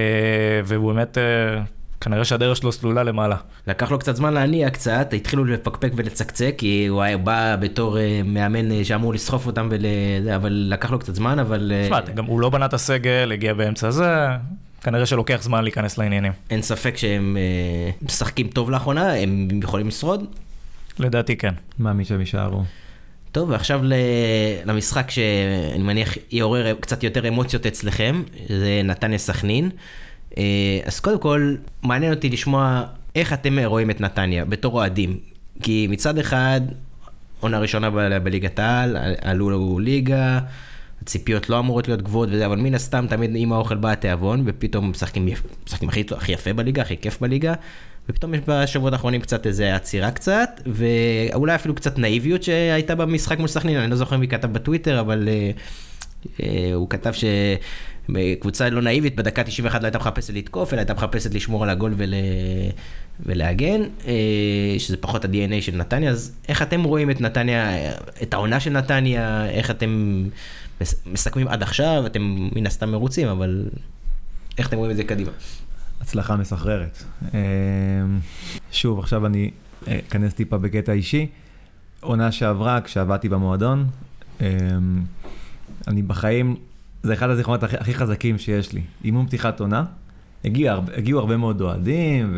והוא באמת, אה, כנראה שהדרך שלו סלולה למעלה. לקח לו קצת זמן להניע קצת, התחילו לפקפק ולצקצק, כי הוא היה בא בתור מאמן שאמור לסחוף אותם, ול... אבל לקח לו קצת זמן, אבל... תשמע, גם הוא לא בנה את הסגל, הגיע באמצע זה, כנראה שלוקח זמן להיכנס לעניינים. אין ספק שהם אה, משחקים טוב לאחרונה, הם יכולים לשרוד? לדעתי כן. מאמין שהם יישארו. טוב, ועכשיו למשחק שאני מניח יעורר קצת יותר אמוציות אצלכם, זה נתניה סכנין. אה, אז קודם כל, מעניין אותי לשמוע איך אתם רואים את נתניה בתור אוהדים. כי מצד אחד, עונה ראשונה בליגת העל, עלו ליגה, הציפיות לא אמורות להיות גבוהות וזה, אבל מן הסתם תמיד עם האוכל בא התיאבון, ופתאום משחקים, משחקים הכי, הכי יפה בליגה, הכי כיף בליגה, ופתאום יש בשבועות האחרונים קצת איזה עצירה קצת, ואולי אפילו קצת נאיביות שהייתה במשחק מול סכנין, אני לא זוכר מי כתב בטוויטר, אבל uh, uh, הוא כתב שקבוצה לא נאיבית בדקה 91 לא הייתה מחפשת לתקוף, אלא הייתה מחפשת לשמור על הגול ול... ולהגן, uh, שזה פחות ה-DNA של נתניה, אז איך אתם רואים את נתניה, את העונה של נתניה, איך אתם... מסכמים עד עכשיו, אתם מן הסתם מרוצים, אבל איך אתם רואים את זה קדימה? הצלחה מסחררת. אמ, שוב, עכשיו אני אה, אכנס טיפה בקטע אישי. עונה שעברה, כשעבדתי במועדון, אמ, אני בחיים, זה אחד הזיכרונות הכי, חזקים שיש לי. אימון פתיחת עונה, הגיעו, הגיעו הרבה מאוד אוהדים,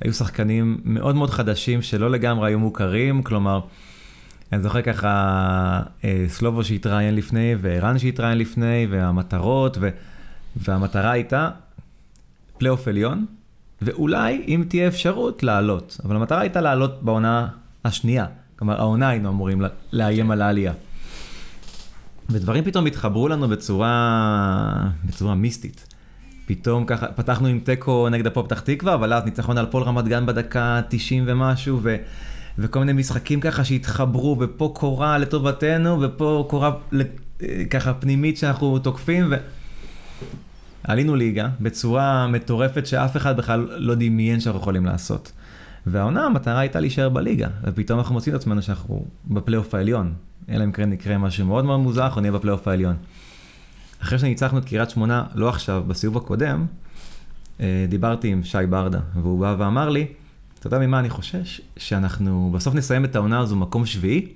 והיו שחקנים מאוד מאוד חדשים שלא לגמרי היו מוכרים, כלומר, אני זוכר ככה אה, סלובו שהתראיין לפני, וערן שהתראיין לפני, והמטרות, ו... והמטרה הייתה פלייאוף עליון, ואולי אם תהיה אפשרות לעלות. אבל המטרה הייתה לעלות בעונה השנייה. כלומר, העונה היינו אמורים לאיים על העלייה. ודברים פתאום התחברו לנו בצורה, בצורה מיסטית. פתאום ככה, פתחנו עם תיקו נגד הפועל פתח תקווה, אבל אז ניצחון על פועל רמת גן בדקה 90 ומשהו, ו... וכל מיני משחקים ככה שהתחברו, ופה קורה לטובתנו, ופה קורה ככה פנימית שאנחנו תוקפים, ו... עלינו ליגה בצורה מטורפת שאף אחד בכלל לא דמיין שאנחנו יכולים לעשות. והעונה המטרה הייתה להישאר בליגה, ופתאום אנחנו מוצאים את עצמנו שאנחנו בפלייאוף העליון. אלא אם כן יקרה משהו מאוד מאוד מוזר, אנחנו נהיה בפלייאוף העליון. אחרי שניצחנו את קריית שמונה, לא עכשיו, בסיבוב הקודם, אה, דיברתי עם שי ברדה, והוא בא ואמר לי, אתה יודע ממה אני חושש? שאנחנו בסוף נסיים את העונה הזו מקום שביעי,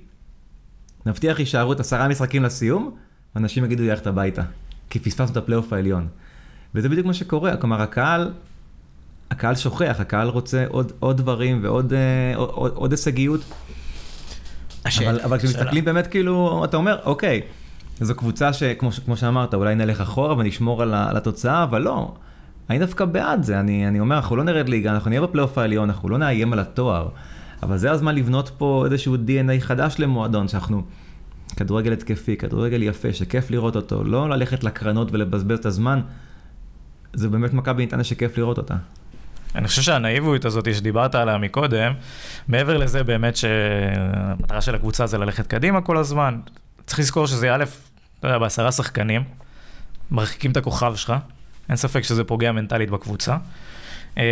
נבטיח הישארות עשרה משחקים לסיום, ואנשים יגידו ללכת הביתה, כי פספסנו את הפלייאוף העליון. וזה בדיוק מה שקורה, כלומר הקהל, הקהל שוכח, הקהל רוצה עוד, עוד דברים ועוד אה, עוד, עוד הישגיות. השאל, אבל, אבל כשמסתכלים באמת כאילו, אתה אומר, אוקיי, זו קבוצה שכמו שאמרת, אולי נלך אחורה ונשמור על, על התוצאה, אבל לא. אני דווקא בעד זה, אני, אני אומר, אנחנו לא נרד ליגה, אנחנו נהיה בפלייאוף העליון, אנחנו לא נאיים על התואר, אבל זה הזמן לבנות פה איזשהו DNA חדש למועדון, שאנחנו כדורגל התקפי, כדורגל יפה, שכיף לראות אותו, לא ללכת לקרנות ולבזבז את הזמן, זה באמת מכבי נתניה שכיף לראות אותה. אני חושב שהנאיביות הזאת שדיברת עליה מקודם, מעבר לזה באמת שהמטרה של הקבוצה זה ללכת קדימה כל הזמן, צריך לזכור שזה א', אתה יודע, בעשרה שחקנים, מרחיקים את הכוכב שלך, אין ספק שזה פוגע מנטלית בקבוצה. אה,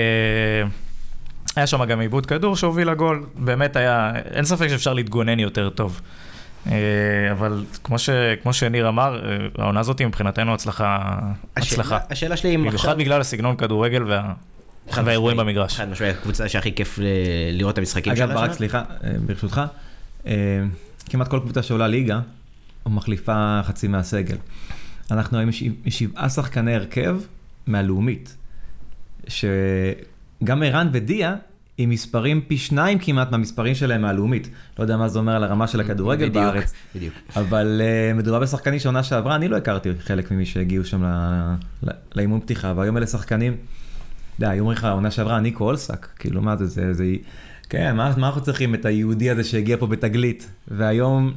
היה שם גם עיבוד כדור שהוביל לגול, באמת היה, אין ספק שאפשר להתגונן יותר טוב. אה, אבל כמו, ש, כמו שניר אמר, אה, העונה הזאת מבחינתנו הצלחה, השאלה- הצלחה. השאלה שלי אם במיוחד בגלל הסגנון כדורגל וה... והאירועים במגרש. חד משמעית, הקבוצה שהכי כיף לראות את המשחקים שלה. אגב, ברק. סליחה, ברשותך, כמעט כל קבוצה שעולה ליגה, מחליפה חצי מהסגל. אנחנו היום עם שבעה שחקני הרכב מהלאומית, שגם ערן ודיה עם מספרים פי שניים כמעט מהמספרים שלהם מהלאומית. לא יודע מה זה אומר על הרמה של הכדורגל בדיוק, בארץ, בדיוק. אבל uh, מדובר בשחקנים שעונה שעברה, אני לא הכרתי חלק ממי שהגיעו שם לאימון פתיחה, והיום אלה שחקנים, אתה יודע, היו אומרים לך, העונה שעברה, ניקו אולסק, כאילו מה זה, זה, זה, כן, מה, מה אנחנו צריכים את היהודי הזה שהגיע פה בתגלית, והיום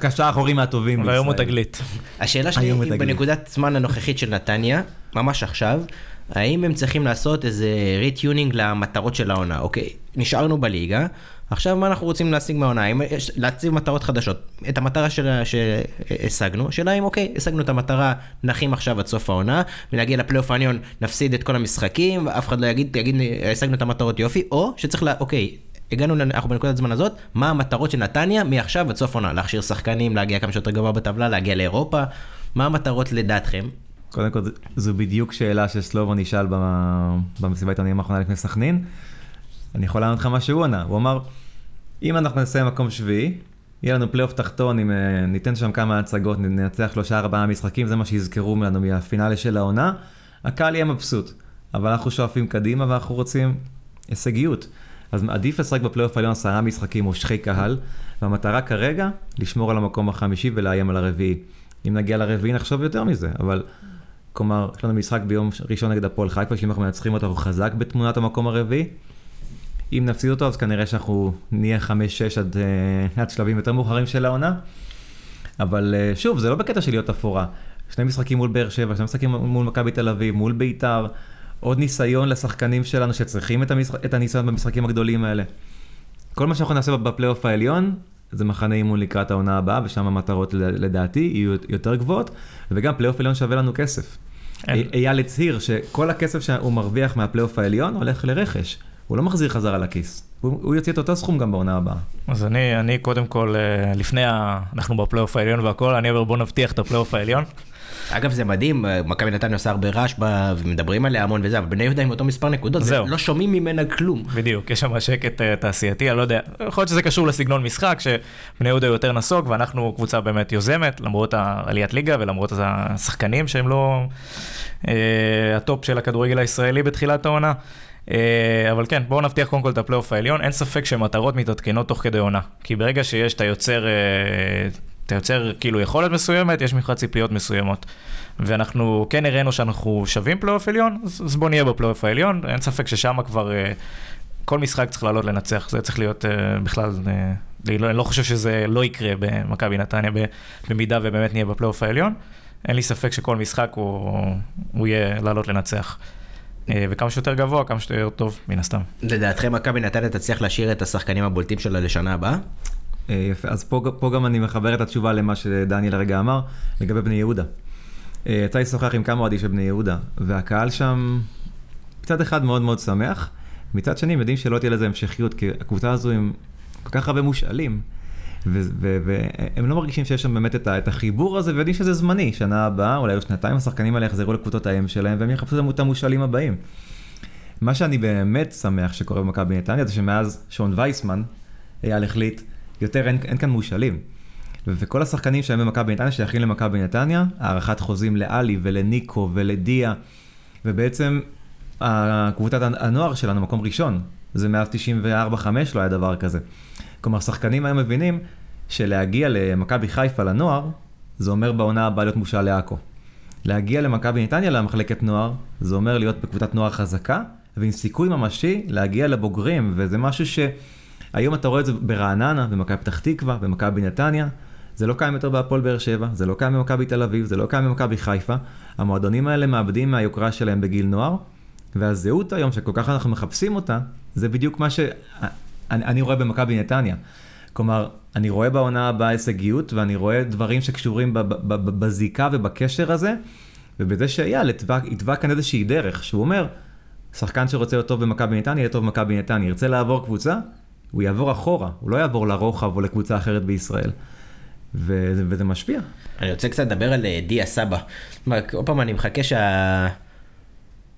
קשר אחורי מהטובים בישראל. והיום הוא תגלית. השאלה שלי היא. בנקודת זמן הנוכחית של נתניה, ממש עכשיו, האם הם צריכים לעשות איזה retuning למטרות של העונה? אוקיי, נשארנו בליגה, עכשיו מה אנחנו רוצים להשיג מהעונה? להציב מטרות חדשות? את המטרה של- שהשגנו, השאלה אם אוקיי, השגנו את המטרה, נחים עכשיו עד סוף העונה, ולהגיע לפלייאוף העליון, נפסיד את כל המשחקים, ואף אחד לא יגיד, יגיד, השגנו את המטרות יופי, או שצריך לה, אוקיי. הגענו, אנחנו בנקודת הזמן הזאת, מה המטרות של נתניה מעכשיו עד סוף עונה? להכשיר שחקנים, להגיע כמה שיותר גבוה בטבלה, להגיע לאירופה? מה המטרות לדעתכם? קודם כל, זו בדיוק שאלה שסלובו נשאל ב- במסיבת העיתונאים האחרונה לפני סכנין. אני יכול לענות לך מה שהוא ענה. הוא אמר, אם אנחנו נסיים מקום שביעי, יהיה לנו פלייאוף תחתון, אם אה, ניתן שם כמה הצגות, ננצח שלושה ארבעה משחקים, זה מה שיזכרו לנו מהפינאלה של העונה, הקהל יהיה מבסוט. אבל אנחנו שואפים קדימה ואנחנו רוצים הישגיות. אז עדיף לשחק בפלייאוף העליון עשרה משחקים מושכי קהל, והמטרה כרגע, לשמור על המקום החמישי ולאיים על הרביעי. אם נגיע לרביעי נחשוב יותר מזה, אבל כלומר, יש לנו משחק ביום ראשון נגד הפועל חיפה, שאם אנחנו מנצחים אותו, אנחנו חזק בתמונת המקום הרביעי. אם נפסיד אותו, אז כנראה שאנחנו נהיה 5-6 עד, אה, עד שלבים יותר מאוחרים של העונה. אבל אה, שוב, זה לא בקטע של להיות אפורה. שני משחקים מול באר שבע, שני משחקים מול מכבי תל אביב, מול ביתר, עוד ניסיון לשחקנים שלנו שצריכים את, המשח... את הניסיון במשחקים הגדולים האלה. כל מה שאנחנו נעשה בפלייאוף העליון, זה מחנה אימון לקראת העונה הבאה, ושם המטרות לדעתי יהיו יותר גבוהות, וגם פלייאוף עליון שווה לנו כסף. אייל הצהיר שכל הכסף שהוא מרוויח מהפלייאוף העליון הולך לרכש. הוא לא מחזיר חזרה לכיס. הוא, הוא יוציא את אותו סכום גם בעונה הבאה. אז אני, אני קודם כל, אה, לפני ה... אנחנו בפלייאוף העליון והכל, אני אומר בוא נבטיח את הפלייאוף העליון. אגב זה מדהים, מכבי נתניה עושה הרבה רעש ומדברים עליה המון וזה, אבל בני יהודה עם אותו מספר נקודות, זהו. לא שומעים ממנה כלום. בדיוק, יש שם שקט אה, תעשייתי, אני לא יודע, יכול להיות שזה קשור לסגנון משחק, שבני יהודה יותר נסוג, ואנחנו קבוצה באמת יוזמת, למרות העליית ליגה ולמרות השחקנים שהם לא אה, הטופ של הכדורגל הישראלי בתחילת העונה. אה, אבל כן, בואו נבטיח קודם כל את הפלייאוף העליון, אין ספק שמטרות מתעדכנות תוך כדי עונה. כי ברגע שיש, אתה יוצר, אה, אתה יוצר כאילו יכולת מסוימת, יש ממך ציפיות מסוימות. ואנחנו כן הראינו שאנחנו שווים פלייאוף עליון, אז, בואו נהיה בפלייאוף העליון, אין ספק ששם כבר אה, כל משחק צריך לעלות לנצח, זה צריך להיות אה, בכלל, אה, אני לא, אני לא חושב שזה לא יקרה במכבי נתניה במידה ובאמת נהיה בפלייאוף העליון. אין לי ספק שכל משחק הוא, הוא יהיה לעלות לנצח. אה, וכמה שיותר גבוה, כמה שיותר טוב, מן הסתם. לדעתכם מכבי נתניה תצליח להשאיר את השחקנים הבולטים שלה לשנה הבאה? אה, יפה, אז פה, פה גם אני מחבר את התשובה למה שדניאל הרגע אמר, לגבי בני יהודה. אה, יצא לי לשוחח עם כמה אוהדים של בני יהודה, והקהל שם מצד אחד מאוד מאוד שמח, מצד שני הם יודעים שלא תהיה לזה המשכיות, כי הקבוצה הזו עם כל כך הרבה מושאלים, והם לא מרגישים שיש שם באמת את, את החיבור הזה, ויודעים שזה זמני, שנה הבאה, אולי עוד שנתיים השחקנים האלה יחזרו לקבוצות האם שלהם, והם יחפשו את המושאלים הבאים. מה שאני באמת שמח שקורה במכבי נתניה, זה שמאז שון וייסמן, אייל החליט, יותר אין, אין כאן מושאלים. וכל השחקנים שהם במכבי נתניה שייכים למכבי נתניה, הארכת חוזים לאלי ולניקו ולדיה, ובעצם קבוצת הנוער שלנו מקום ראשון, זה מאז 94-5 לא היה דבר כזה. כלומר, שחקנים היום מבינים שלהגיע למכבי חיפה לנוער, זה אומר בעונה הבאה להיות מושאל לעכו. להגיע למכבי נתניה למחלקת נוער, זה אומר להיות בקבוצת נוער חזקה, ועם סיכוי ממשי להגיע לבוגרים, וזה משהו שהיום אתה רואה את זה ברעננה, במכבי פתח תקווה, במכבי נתניה. זה לא קיים יותר בהפועל באר שבע, זה לא קיים במכבי תל אביב, זה לא קיים במכבי חיפה. המועדונים האלה מאבדים מהיוקרה שלהם בגיל נוער, והזהות היום, שכל כך אנחנו מחפשים אותה, זה בדיוק מה שאני אני רואה במכבי נתניה. כלומר, אני רואה בעונה הבאה הישגיות, ואני רואה דברים שקשורים בזיקה ובקשר הזה, ובזה שאייל יתבע כאן איזושהי דרך, שהוא אומר, שחקן שרוצה להיות טוב במכבי נתניה, יהיה טוב במכבי נתניה, ירצה לעבור קבוצה, הוא יעבור אחורה, הוא לא יעבור לרוחב או לקבוצה אחרת בישראל. וזה, וזה משפיע. אני רוצה קצת לדבר על אה, דיה סבא. עוד פעם אני מחכה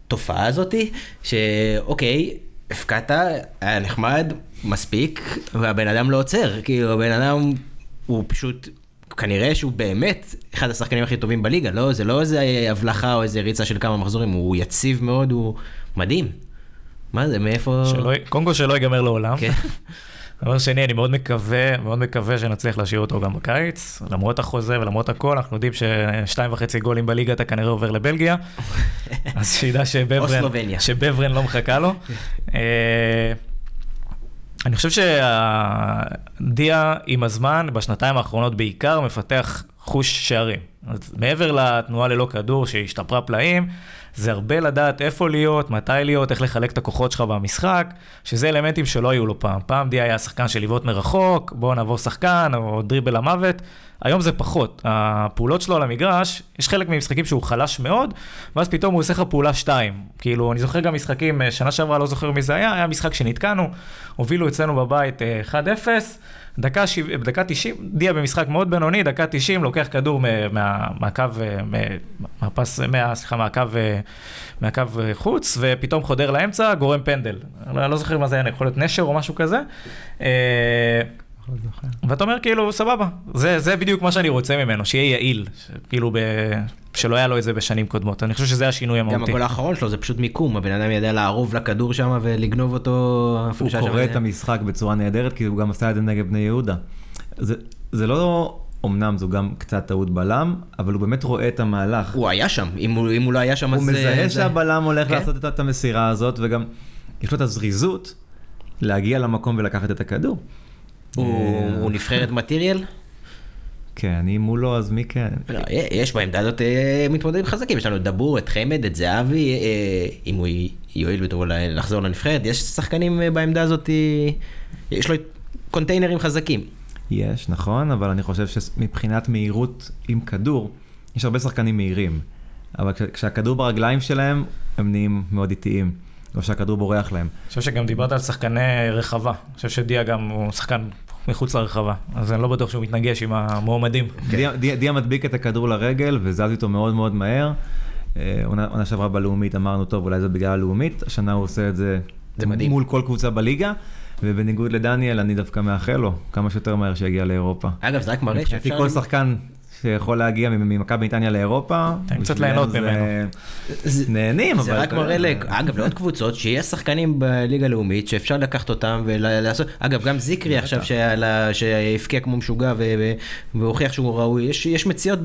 שהתופעה הזאתי, שאוקיי, הפקעת, היה נחמד, מספיק, והבן אדם לא עוצר. כאילו, הבן אדם, הוא פשוט, כנראה שהוא באמת אחד השחקנים הכי טובים בליגה, לא? זה לא איזה הבלחה או איזה ריצה של כמה מחזורים, הוא יציב מאוד, הוא מדהים. מה זה, מאיפה... שלא, קודם כל שלא ייגמר לעולם. כן. דבר שני, אני מאוד מקווה, מאוד מקווה שנצליח להשאיר אותו גם בקיץ, למרות החוזה ולמרות הכל, אנחנו יודעים ששתיים וחצי גולים בליגה אתה כנראה עובר לבלגיה, אז שידע שבברן, שבברן לא מחכה לו. אה, אני חושב שדיה עם הזמן, בשנתיים האחרונות בעיקר, מפתח חוש שערים. אז מעבר לתנועה ללא כדור שהשתפרה פלאים, זה הרבה לדעת איפה להיות, מתי להיות, איך לחלק את הכוחות שלך במשחק, שזה אלמנטים שלא היו לו פעם. פעם די היה שחקן של לבעוט מרחוק, בואו נעבור שחקן, או דריבל למוות. היום זה פחות. הפעולות שלו על המגרש, יש חלק ממשחקים שהוא חלש מאוד, ואז פתאום הוא עושה לך פעולה שתיים. כאילו, אני זוכר גם משחקים, שנה שעברה, לא זוכר מי זה היה, היה משחק שנתקענו, הובילו אצלנו בבית 1-0, אה, דקה, שיו... דקה 90, דיה במשחק מאוד בינוני, דקה 90, לוקח כדור מה, מהקו, מהפס, מה, סליחה, מהקו, מהקו חוץ, ופתאום חודר לאמצע, גורם פנדל. אני לא זוכר מה זה היה, יכול להיות נשר או משהו כזה. אה, ואתה אומר כאילו, סבבה, זה, זה בדיוק מה שאני רוצה ממנו, שיהיה יעיל, כאילו ב... שלא היה לו את זה בשנים קודמות. אני חושב שזה השינוי המהותי. גם הגול האחרון שלו זה פשוט מיקום, הבן אדם ידע לערוב לכדור שם ולגנוב אותו. הוא קורא את המשחק בצורה נהדרת, כי הוא גם עשה את זה נגד בני יהודה. זה, זה לא, אמנם זו גם קצת טעות בלם, אבל הוא באמת רואה את המהלך. הוא היה שם, אם הוא, אם הוא לא היה שם הוא אז... הוא מזהה זה... שהבלם הולך כן? לעשות את המסירה הזאת, וגם יש לו את הזריזות להגיע למקום ולקחת את הכדור. הוא נבחרת מטריאל? כן, אם הוא לא, אז מי כן? לא, יש בעמדה הזאת אה, מתמודדים חזקים, יש לנו את דבור, את חמד, את זהבי, אה, אם הוא יועיל בטובו לחזור לנבחרת, יש שחקנים אה, בעמדה הזאת, יש לו קונטיינרים חזקים. יש, נכון, אבל אני חושב שמבחינת מהירות עם כדור, יש הרבה שחקנים מהירים, אבל כשהכדור ברגליים שלהם, הם נהיים מאוד איטיים. או שהכדור בורח להם. אני חושב שגם דיברת על שחקני רחבה. אני חושב שדיה גם הוא שחקן מחוץ לרחבה, אז אני לא בטוח שהוא מתנגש עם המועמדים. דיה, דיה מדביק את הכדור לרגל וזז איתו מאוד מאוד מהר. אה, עונה שעברה בלאומית אמרנו, טוב, אולי זה בגלל הלאומית, השנה הוא עושה את זה, זה מדהים. מול כל קבוצה בליגה. ובניגוד לדניאל, אני דווקא מאחל לו כמה שיותר מהר שיגיע לאירופה. אגב, זה רק מראה שאפשר... כל שחקן שיכול להגיע ממכבי נתניה לאירופה. קצת ליהנות ממנו. נהנים, אבל... זה רק מראה, אגב, לעוד קבוצות, שיש שחקנים בליגה הלאומית שאפשר לקחת אותם ולעשות, אגב, גם זיקרי עכשיו שהבקיע כמו משוגע והוכיח שהוא ראוי, יש מציאות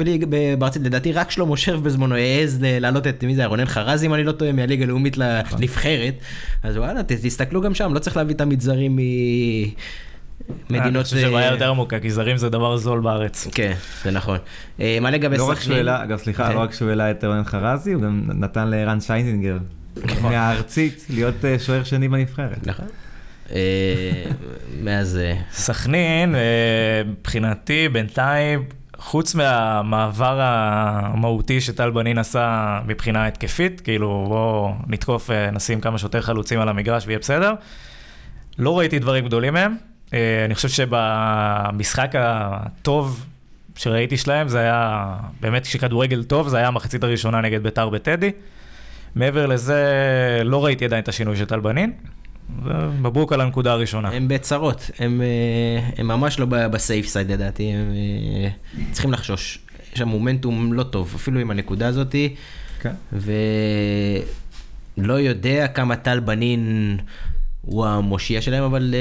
בארצית, לדעתי רק שלמה שרף בזמנו העז להעלות את, מי זה, רונן חרזי, אם אני לא טועה, מהליגה הלאומית לנבחרת, אז וואלה, תסתכלו גם שם, לא צריך להביא תמיד זרים מ... מדינות... אני חושב שבעיה יותר עמוקה, כי זרים זה דבר זול בארץ. כן, זה נכון. אה, מה לגבי לא סכנין? אגב, סליחה, כן. לא רק שהוא העלה את רונן חרזי, הוא גם נתן לערן שיינזינגר, נכון. מהארצית, להיות אה, שוער שני בנבחרת. נכון. אה, מאז... סכנין, מבחינתי, בינתיים, חוץ מהמעבר המהותי שטל בנין עשה מבחינה התקפית, כאילו בואו נתקוף, נשים כמה שיותר חלוצים על המגרש ויהיה בסדר, לא ראיתי דברים גדולים מהם. אה, אני חושב שבמשחק הטוב שראיתי שלהם, זה היה, באמת כשכדורגל טוב, זה היה המחצית הראשונה נגד ביתר בטדי. מעבר לזה, לא ראיתי עדיין את השינוי של טל בנין. מברוק על הנקודה הראשונה. הם בצרות, הם, אה, הם ממש לא בסייף סייד לדעתי, הם אה, צריכים לחשוש. יש שם מומנטום לא טוב, אפילו עם הנקודה הזאתי. כן. ולא יודע כמה טל בנין הוא המושיע שלהם, אבל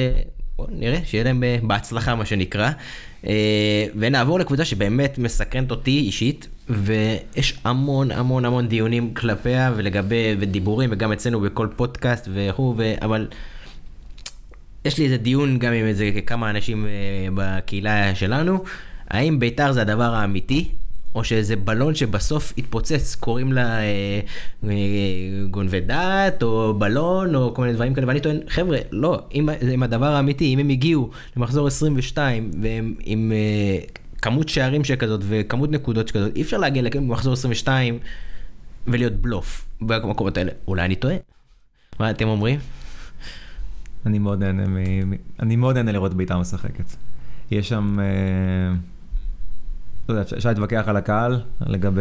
נראה, שיהיה להם אה, בהצלחה מה שנקרא. אה, ונעבור לקבוצה שבאמת מסקרנת אותי אישית, ויש המון המון המון דיונים כלפיה ולגבי, ודיבורים, וגם אצלנו בכל פודקאסט וכו', אבל יש לי איזה דיון גם עם איזה כמה אנשים אה, בקהילה שלנו, האם בית"ר זה הדבר האמיתי? או שאיזה בלון שבסוף התפוצץ, קוראים לה אה, אה, גונבי דעת, או בלון, או כל מיני דברים כאלה, ואני טוען, חבר'ה, לא, אם, אם הדבר האמיתי, אם הם הגיעו למחזור 22, והם עם אה, כמות שערים שכזאת, וכמות נקודות שכזאת, אי אפשר להגיע למחזור 22 ולהיות בלוף במקומות האלה. אולי אני טועה? מה אתם אומרים? אני מאוד נהנה, מ... אני מאוד נהנה לראות בית"ר משחקת. יש שם, אה, לא יודע, אפשר להתווכח על הקהל, לגבי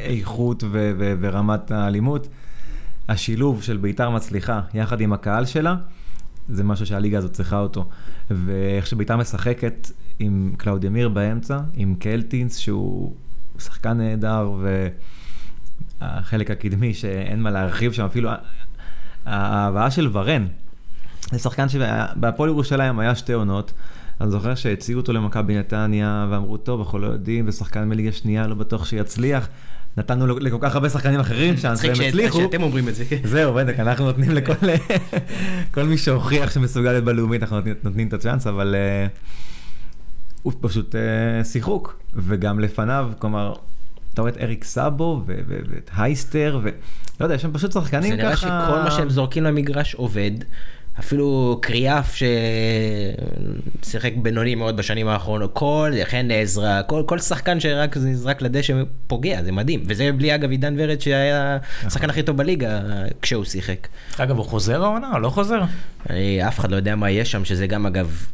איכות ו- ו- ורמת האלימות. השילוב של בית"ר מצליחה יחד עם הקהל שלה, זה משהו שהליגה הזאת צריכה אותו. ואיך שבית"ר משחקת עם קלאודיה מיר באמצע, עם קלטינס שהוא שחקן נהדר, והחלק הקדמי שאין מה להרחיב שם, אפילו ההבאה של ורן, זה שחקן שבהפועל ירושלים היה שתי עונות. אני זוכר שהציעו אותו למכבי נתניה, ואמרו, טוב, אנחנו לא יודעים, ושחקן מליגה שנייה, לא בטוח שיצליח. נתנו לכל כך הרבה שחקנים אחרים שם, והם הצליחו. שאתם אומרים את זה. זהו, בטח, אנחנו נותנים לכל כל מי שהוכיח שמסוגל להיות בלאומית, אנחנו נותנים, את הצ'אנס, אבל uh, הוא פשוט uh, שיחוק. וגם לפניו, כלומר, אתה רואה את אריק סאבו ואת הייסטר, ולא יודע, יש שם פשוט שחקנים ככה... זה נראה שכל מה שהם זורקים למגרש עובד. אפילו קריאף ששיחק בינוני מאוד בשנים האחרונות, כל, חן עזרא, כל, כל שחקן שרק נזרק לדשא פוגע, זה מדהים. וזה בלי אגב עידן ורד שהיה השחקן הכי טוב בליגה כשהוא שיחק. אגב, הוא חוזר העונה או לא חוזר? אני, אף אחד לא יודע מה יש שם, שזה גם אגב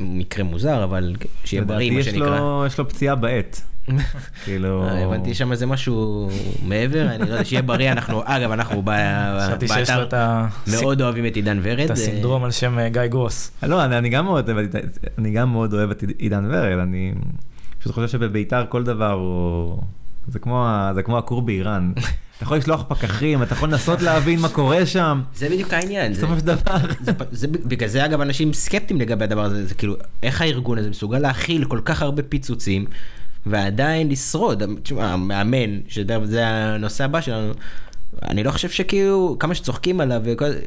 מקרה מוזר, אבל שיהיה בריא, מה שנקרא. יש לו פציעה בעט. כאילו... אה, הבנתי שם איזה משהו מעבר, אני לא יודע, שיהיה בריא, אנחנו, אגב, אנחנו באתר מאוד אוהבים את עידן ורד. את הסינדרום על שם אה, גיא גרוס. לא, אני גם מאוד אוהב את עידן ורד, אני פשוט חושב שבביתר כל דבר הוא... זה כמו הכור באיראן. אתה יכול לשלוח פקחים, אתה יכול לנסות להבין מה קורה שם. זה בדיוק העניין. בסופו של דבר. בגלל זה אגב אנשים סקפטיים לגבי הדבר הזה, זה כאילו, איך הארגון הזה מסוגל להכיל כל כך הרבה פיצוצים, ועדיין לשרוד. תשמע, המאמן, שזה הנושא הבא שלנו, אני לא חושב שכאילו, כמה שצוחקים עליו,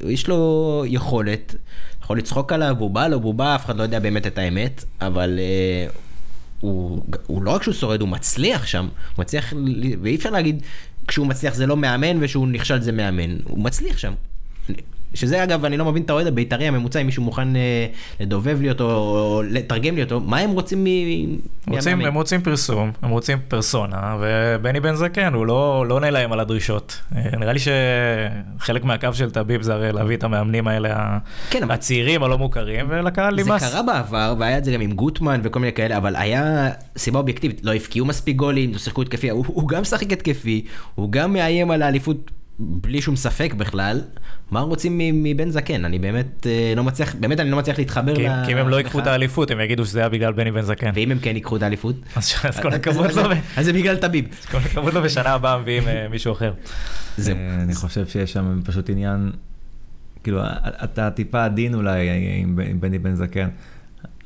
יש לו יכולת, יכול לצחוק עליו, בובה לא בובה, אף אחד לא יודע באמת את האמת, אבל uh, הוא, הוא לא רק שהוא שורד, הוא מצליח שם, הוא מצליח, ואי אפשר להגיד, כשהוא מצליח זה לא מאמן ושהוא נכשל זה מאמן, הוא מצליח שם. שזה אגב, אני לא מבין את האוהד הבית"רי הממוצע, אם מישהו מוכן אה, לדובב לי אותו או לתרגם לי אותו, מה הם רוצים מ... רוצים, הם רוצים פרסום, הם רוצים פרסונה, ובני בן זקן, הוא לא, לא עונה להם על הדרישות. אה, נראה לי שחלק מהקו של טביב זה הרי להביא את המאמנים האלה, כן, הצעירים, הלא מוכרים, ולקהל נמאס. זה קרה בעבר, והיה את זה גם עם גוטמן וכל מיני כאלה, אבל היה סיבה אובייקטיבית, לא הפקיעו מספיק גולים, לא שיחקו התקפי, הוא, הוא גם משחק התקפי, הוא גם מאיים על האליפות בלי שום ספק בכלל, מה רוצים מבן זקן? אני באמת אה, לא מצליח, באמת אני לא מצליח להתחבר כי, ל... כי אם הם לא ייקחו את האליפות, הם יגידו שזה היה בגלל בני בן זקן. ואם הם כן ייקחו את האליפות? אז כל הכבוד לו. אז זה בגלל טביב. כל הכבוד לו בשנה הבאה מביאים אה, מישהו אחר. אה, אני חושב שיש שם פשוט עניין, כאילו, אתה טיפה עדין אולי עם בני בן זקן.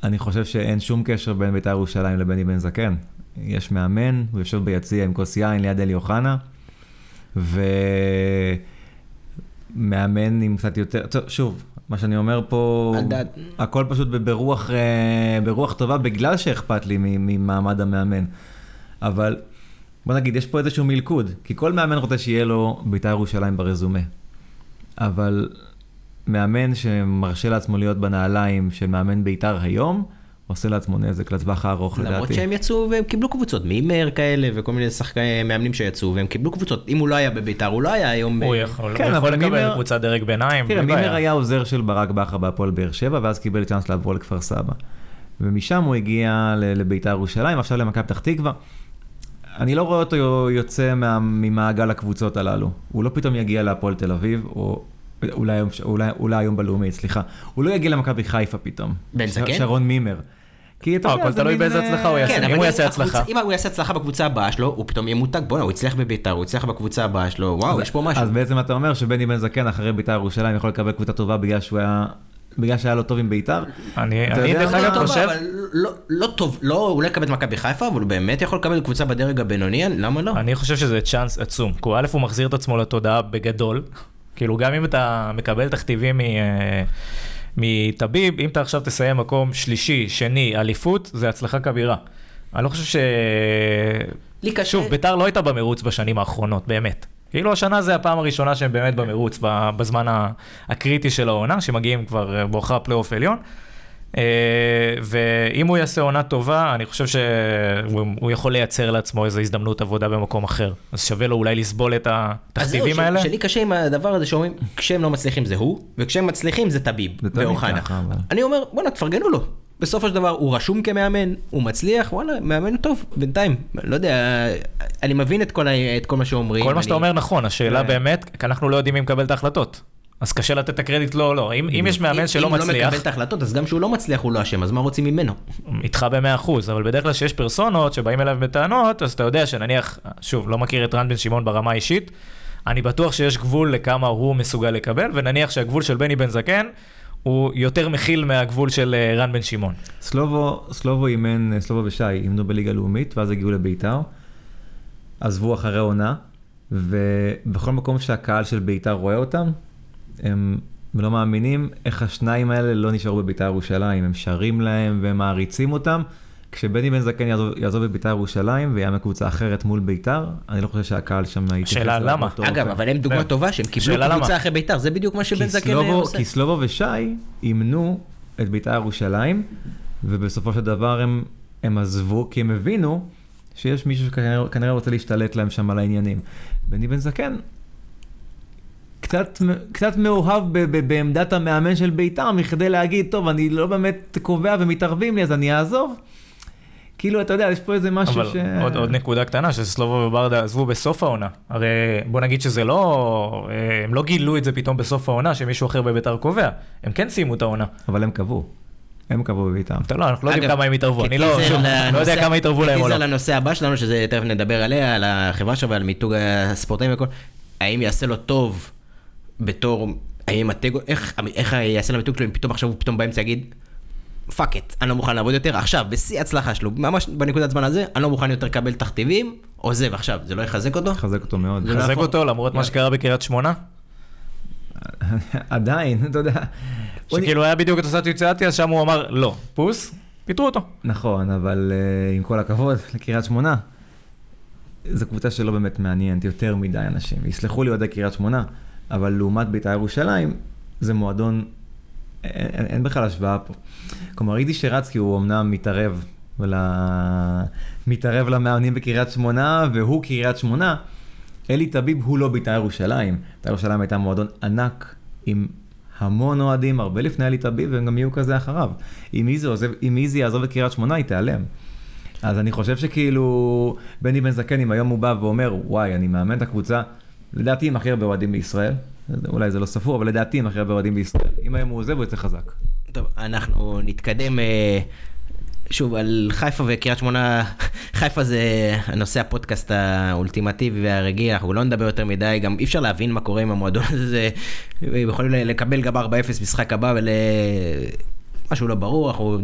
אני חושב שאין שום קשר בין בית"ר ירושלים לבני בן זקן. יש מאמן, הוא יושב ביציע עם כוס יין ליד אלי אוחנה. ומאמן עם קצת יותר, שוב, מה שאני אומר פה, הכל פשוט ברוח, אה, ברוח טובה בגלל שאכפת לי ממעמד המאמן. אבל בוא נגיד, יש פה איזשהו מלכוד, כי כל מאמן רוצה שיהיה לו בית"ר ירושלים ברזומה. אבל מאמן שמרשה לעצמו להיות בנעליים של מאמן בית"ר היום, עושה לעצמו נזק לטווח הארוך לדעתי. למרות שהם יצאו והם קיבלו קבוצות, מימר כאלה וכל מיני שחקני מאמנים שיצאו והם קיבלו קבוצות. אם הוא לא היה בביתר הוא לא היה היום... הוא יכול, כן, הוא יכול לקבל מימר... קבוצת דרג ביניים. תראה, מימר היה עוזר של ברק בכר בהפועל באר שבע ואז קיבל צ'אנס לעבור לכפר סבא. ומשם הוא הגיע לביתר ירושלים, עכשיו למכבי פתח תקווה. אני לא רואה אותו יוצא מה, ממעגל הקבוצות הללו. הוא לא פתאום יגיע להפועל תל אביב, או אולי, אולי, אולי היום בלאומית, סליחה. הוא לא יגיע למכבי חיפה פתאום. בן זקן? שרון מימר. כי אתה יודע, הכל תלוי באיזה הצלחה הוא יעשה, כן, אם הוא יעשה הצלחה. אם הוא יעשה הצלחה בקבוצה הבאה שלו, הוא פתאום יהיה מותג, בואנה, הוא הצליח בביתר, הוא הצליח בקבוצה הבאה שלו, וואו, יש פה משהו. אז בעצם אתה אומר שבני בן זקן אחרי ביתר ירושלים יכול לקבל קבוצה טובה בגלל שהוא היה... בגלל שהיה לו טוב עם ביתר? אני דרך אגב חושב... לא, לא טוב, לא, הוא לא יקבל את מכבי חיפה, אבל הוא באמת יכול לקבל קבוצה בדרג הבינוני, למה לא? אני חושב שזה צ'אנס עצום. כי א', הוא מחזיר את עצמו לתודעה בגדול. כאילו, גם אם אתה מקבל תכתיבים מ... מטביב, אם אתה עכשיו תסיים מקום שלישי, שני, אליפות, זה הצלחה כבירה. אני לא חושב ש... לי קשה... שוב, ביתר לא הייתה במרוץ בשנים האחרונות, באמת. כאילו השנה זה הפעם הראשונה שהם באמת במרוץ בזמן הקריטי של העונה, שמגיעים כבר בואכה פלייאוף עליון. אה, ואם הוא יעשה עונה טובה, אני חושב שהוא יכול לייצר לעצמו איזו הזדמנות עבודה במקום אחר. אז שווה לו אולי לסבול את התכתיבים האלה. שלי קשה עם הדבר הזה שאומרים, כשהם לא מצליחים זה הוא, וכשהם מצליחים זה טביב ואוחנה. אני אומר, בואנה, תפרגנו לו. בסופו של דבר הוא רשום כמאמן, הוא מצליח, וואלה, מאמן טוב, בינתיים. לא יודע, אני מבין את כל, ה- את כל מה שאומרים. כל מה אני- שאתה אומר נכון, השאלה כן. באמת, כי אנחנו לא יודעים מי מקבל את ההחלטות. אז קשה לתת את הקרדיט לו או לא. אם אם יש מאמן אם- שלא אם הוא לא מצליח, מקבל את ההחלטות, אז גם שהוא לא מצליח הוא לא אשם, אז מה רוצים ממנו? איתך במאה אחוז, אבל בדרך כלל כשיש פרסונות שבאים אליו בטענות, אז אתה יודע שנניח, שוב, לא מכיר את רן בן שמעון ברמה האישית, אני בטוח שיש גבול לכמה הוא מסוגל לקבל, ונניח שהגבול של בני בן זקן הוא יותר מכיל מהגבול של אה, רן בן שמעון. סלובו, סלובו אימן, סלובו ושי אימנו בליגה לאומית, ואז הגיעו לביתר. עזבו אחרי עונה, ובכל מקום שהקהל של ביתר רואה אותם, הם לא מאמינים איך השניים האלה לא נשארו בביתר ירושלים. הם שרים להם והם מעריצים אותם. כשבני בן זקן יעזוב, יעזוב את ביתר ירושלים ויאמן קבוצה אחרת מול ביתר, אני לא חושב שהקהל שם יתייחס השאלה למה? אגב, אופן. אבל הם דוגמה כן. טובה שהם קיבלו קבוצה? אחרי בית"ר, זה בדיוק מה שבן זקן סלובו, עושה. כי סלובו ושי אימנו את בית"ר ירושלים, ובסופו של דבר הם, הם עזבו כי הם הבינו שיש מישהו שכנראה כנראה רוצה להשתלט להם שם על העניינים. בני בן זקן קצת, קצת מאוהב ב, ב, בעמדת המאמן של בית"ר, מכדי להגיד, טוב, אני לא באמת קובע ומתערבים לי, אז אני אעזוב. כאילו, אתה יודע, יש פה איזה משהו אבל ש... עוד, עוד נקודה קטנה, שסלובו וברדה עזבו בסוף העונה. הרי בוא נגיד שזה לא, אה, הם לא גילו את זה פתאום בסוף העונה, שמישהו אחר בביתר קובע. הם כן סיימו את העונה. אבל הם קבעו. הם קבעו בבית"ר. אתה לא, אנחנו לא יודעים כמה הם התערבו, אני לא, כטיזר לא יודע כמה התערבו להם או כטיזר לא. לנושא הבא שלנו, שזה תכף נדבר עליה, על החברה שלו ועל מיתוג הספורטאים והכל. האם יעשה לו טוב בתור, האם הטגו, איך, איך יעשה לו מיתוג שלו אם פתאום עכשיו הוא פתאום באמצע יגיד, fuck it, אני לא מוכן לעבוד יותר, עכשיו, בשיא ההצלחה שלו, ממש בנקודת זמן הזה, אני לא מוכן יותר לקבל תכתיבים, עוזב עכשיו, זה לא יחזק אותו? חזק אותו מאוד. לא חזק יכול- אותו למרות מה שקרה בקריית שמונה, עדיין, אתה יודע. שכאילו היה בדיוק את אותה סיטואציה, שם הוא אמר לא, פוס, פיטרו אותו. נכון, אבל uh, עם כל הכבוד לקריית שמונה, זו קבוצה שלא באמת מעניינת יותר מדי אנשים. יסלחו לי אוהדי קריית שמונה, אבל לעומת בית"ר ירושלים, זה מועדון, אין, אין, אין בכלל השוואה פה. כלומר, אידי שרצקי הוא אמנם מתערב, ול... מתערב למאמנים בקריית שמונה, והוא קריית שמונה. אלי טביב הוא לא בית"ר ירושלים. בית"ר ירושלים הייתה מועדון ענק עם המון אוהדים, הרבה לפני אלי טביב, והם גם יהיו כזה אחריו. אם איזי, עוזב, אם איזי יעזוב את קריית שמונה, היא תיעלם. אז אני חושב שכאילו, בני בן זקן, אם היום הוא בא ואומר, וואי, אני מאמן את הקבוצה, לדעתי עם הכי הרבה אוהדים בישראל, אולי זה לא ספור, אבל לדעתי עם הכי הרבה אוהדים בישראל. אם היום הוא עוזב, הוא יוצא חזק. טוב, אנחנו נתקדם אה, שוב על חיפה וקריית שמונה. חיפה זה הנושא הפודקאסט האולטימטיבי והרגיל, אנחנו לא נדבר יותר מדי, גם אי אפשר להבין מה קורה עם המועדון הזה. יכולים לקבל גם 4-0 משחק הבא ול... משהו לא ברור, אנחנו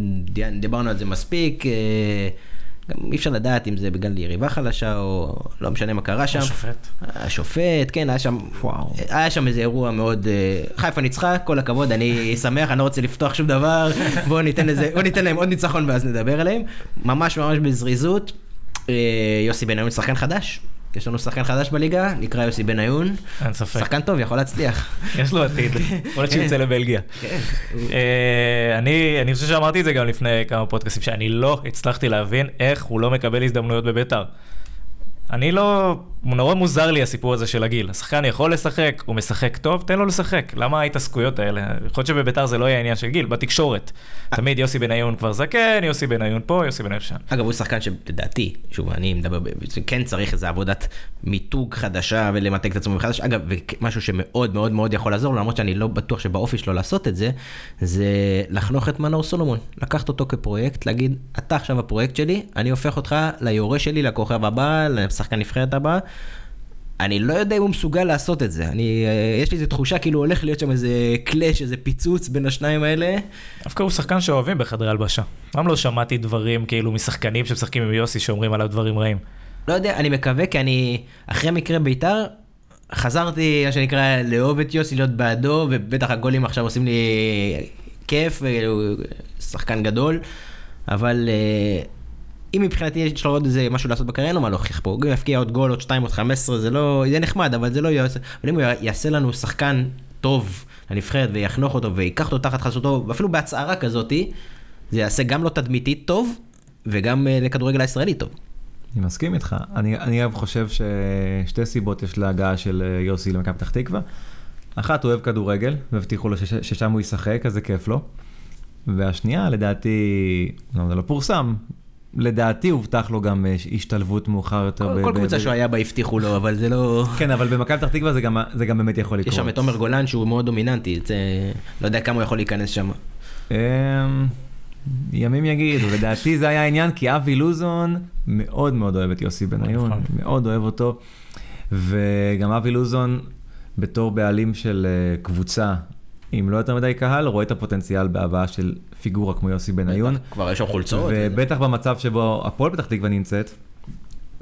דיברנו על זה מספיק. גם אי אפשר לדעת אם זה בגלל יריבה חלשה או לא משנה מה קרה שם. השופט. השופט, כן, היה שם, וואו. היה שם איזה אירוע מאוד, אה, חיפה ניצחה, כל הכבוד, אני שמח, אני לא רוצה לפתוח שום דבר, בואו ניתן לזה, בואו ניתן להם עוד ניצחון ואז נדבר עליהם, ממש ממש בזריזות, אה, יוסי בניון שחקן חדש, יש לנו שחקן חדש בליגה, נקרא יוסי בניון, אין ספק. שחקן טוב, יכול להצליח. יש לו עתיד, יכול להיות שהוא יוצא לבלגיה. כן. אה, אני חושב שאמרתי את זה גם לפני כמה פודקאסטים, שאני לא הצלחתי להבין איך הוא לא מקבל הזדמנויות בביתר. אני לא, נורא מוזר לי הסיפור הזה של הגיל. השחקן יכול לשחק, הוא משחק טוב, תן לו לשחק. למה ההתעסקויות האלה? יכול להיות שבביתר זה לא יהיה עניין של גיל, בתקשורת. תמיד יוסי בניון כבר זקן, יוסי בניון פה, יוסי בניון שם. אגב, הוא שחקן שלדעתי, שוב, אני מדבר, כן צריך איזה עבודת מיתוג חדשה ולמתג את עצמו מחדש. אגב, משהו שמאוד מאוד מאוד יכול לעזור, לו, למרות שאני לא בטוח שבאופי שלו לעשות את זה, זה לחנוך את מנור סולומון. לקחת אותו כפרויקט, להגיד, אתה עכשיו הפרויקט שלי, אני הופך אותך ליורש שלי, לכוכב הבא, לשחקן נבחרת הבא. אני לא יודע אם הוא מסוגל לעשות את זה. אני, אה, יש לי איזו תחושה כאילו הולך להיות שם איזה קלאש, איזה פיצוץ בין השניים האלה. דווקא הוא שחקן שאוהבים בחדרי הלבשה. גם לא שמעתי דברים כאילו משחקנים שמשחקים עם יוסי שאומרים עליו דברים רעים. לא יודע, אני מקווה, כי אני, אחרי מקרה בית"ר, חזרתי, מה שנקרא, לאהוב את יוסי, להיות בעדו, ובטח הגולים עכשיו עושים לי כיף, הוא שחקן גדול, אבל אה, אם מבחינתי יש לו עוד איזה משהו לעשות בקריירה, אין לו מה להוכיח פה. הוא יפקיע עוד גול, עוד 2, עוד 15, זה לא, זה נחמד, אבל זה לא יעשה, אבל אם הוא יעשה לנו שחקן טוב, לנבחרת ויחנוך אותו ויקח אותו תחת חסותו, ואפילו בהצהרה כזאתי, זה יעשה גם לו תדמיתית טוב, וגם אה, לכדורגל הישראלי טוב. אני מסכים איתך. אני, אני חושב ששתי סיבות יש להגעה של אה, יוסי למכבי פתח תקווה. אחת, הוא אוהב כדורגל, והבטיחו לו שש, ששם הוא ישחק, אז זה כיף לו. והשנייה, לדעתי, לא, זה לא פורסם, לדעתי הובטח לו גם אה, השתלבות מאוחר יותר. כל, כל קבוצה שהוא היה בה הבטיחו לו, אבל זה לא... כן, אבל במכבי פתח תקווה זה גם, זה גם באמת יכול לקרות. יש שם את עומר גולן שהוא מאוד דומיננטי, זה... לא יודע כמה הוא יכול להיכנס שם. אמ, ימים יגידו, לדעתי זה היה העניין, כי אבי לוזון מאוד מאוד אוהב את יוסי בניון, נכון. מאוד אוהב אותו. וגם אבי לוזון, בתור בעלים של אה, קבוצה עם לא יותר מדי קהל, רואה את הפוטנציאל בהבאה של פיגורה כמו יוסי בניון. כבר יש שם חולצות. ובטח במצב שבו הפועל פתח תקווה נמצאת,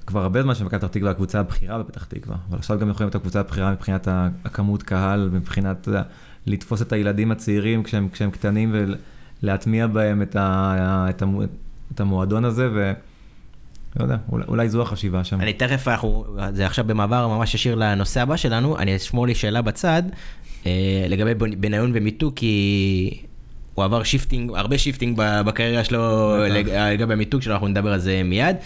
כבר הרבה זמן שמכבי פתח תקווה הקבוצה הבכירה בפתח תקווה, אבל עכשיו גם יכולים להיות הקבוצה הבכירה מבחינת הכמות קהל, מבחינת לתפוס את הילדים הצעירים כשהם, כשהם קטנים ולהטמיע בהם את, ה, את, המו, את המועדון הזה, ו... לא יודע, אולי, אולי זו החשיבה שם. אני תכף, אנחנו, זה עכשיו במעבר ממש ישיר לנושא הבא שלנו, אני אשמור לי שאלה בצד, אה, לגבי בנ- בניון ומיתוג, כי הוא עבר shifting, הרבה shifting בקריירה שלו. לג- לגבי המיתוג שלו, אנחנו נדבר על זה מיד.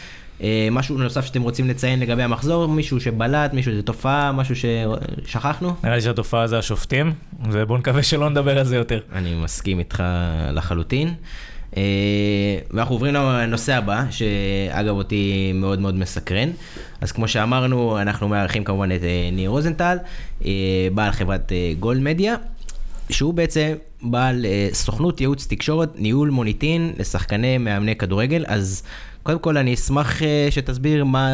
אה, משהו נוסף שאתם רוצים לציין לגבי המחזור, מישהו שבלט, מישהו שזו תופעה, משהו ששכחנו? נראה לי שהתופעה זה השופטים, ובואו נקווה שלא נדבר על זה יותר. אני מסכים איתך לחלוטין. אה, ואנחנו עוברים לנושא הבא, שאגב אותי מאוד מאוד מסקרן. אז כמו שאמרנו, אנחנו מארחים כמובן את אה, ניר רוזנטל, אה, בעל חברת אה, גולד מדיה, שהוא בעצם בעל אה, סוכנות ייעוץ תקשורת, ניהול מוניטין לשחקני מאמני כדורגל. אז קודם כל אני אשמח אה, שתסביר מה,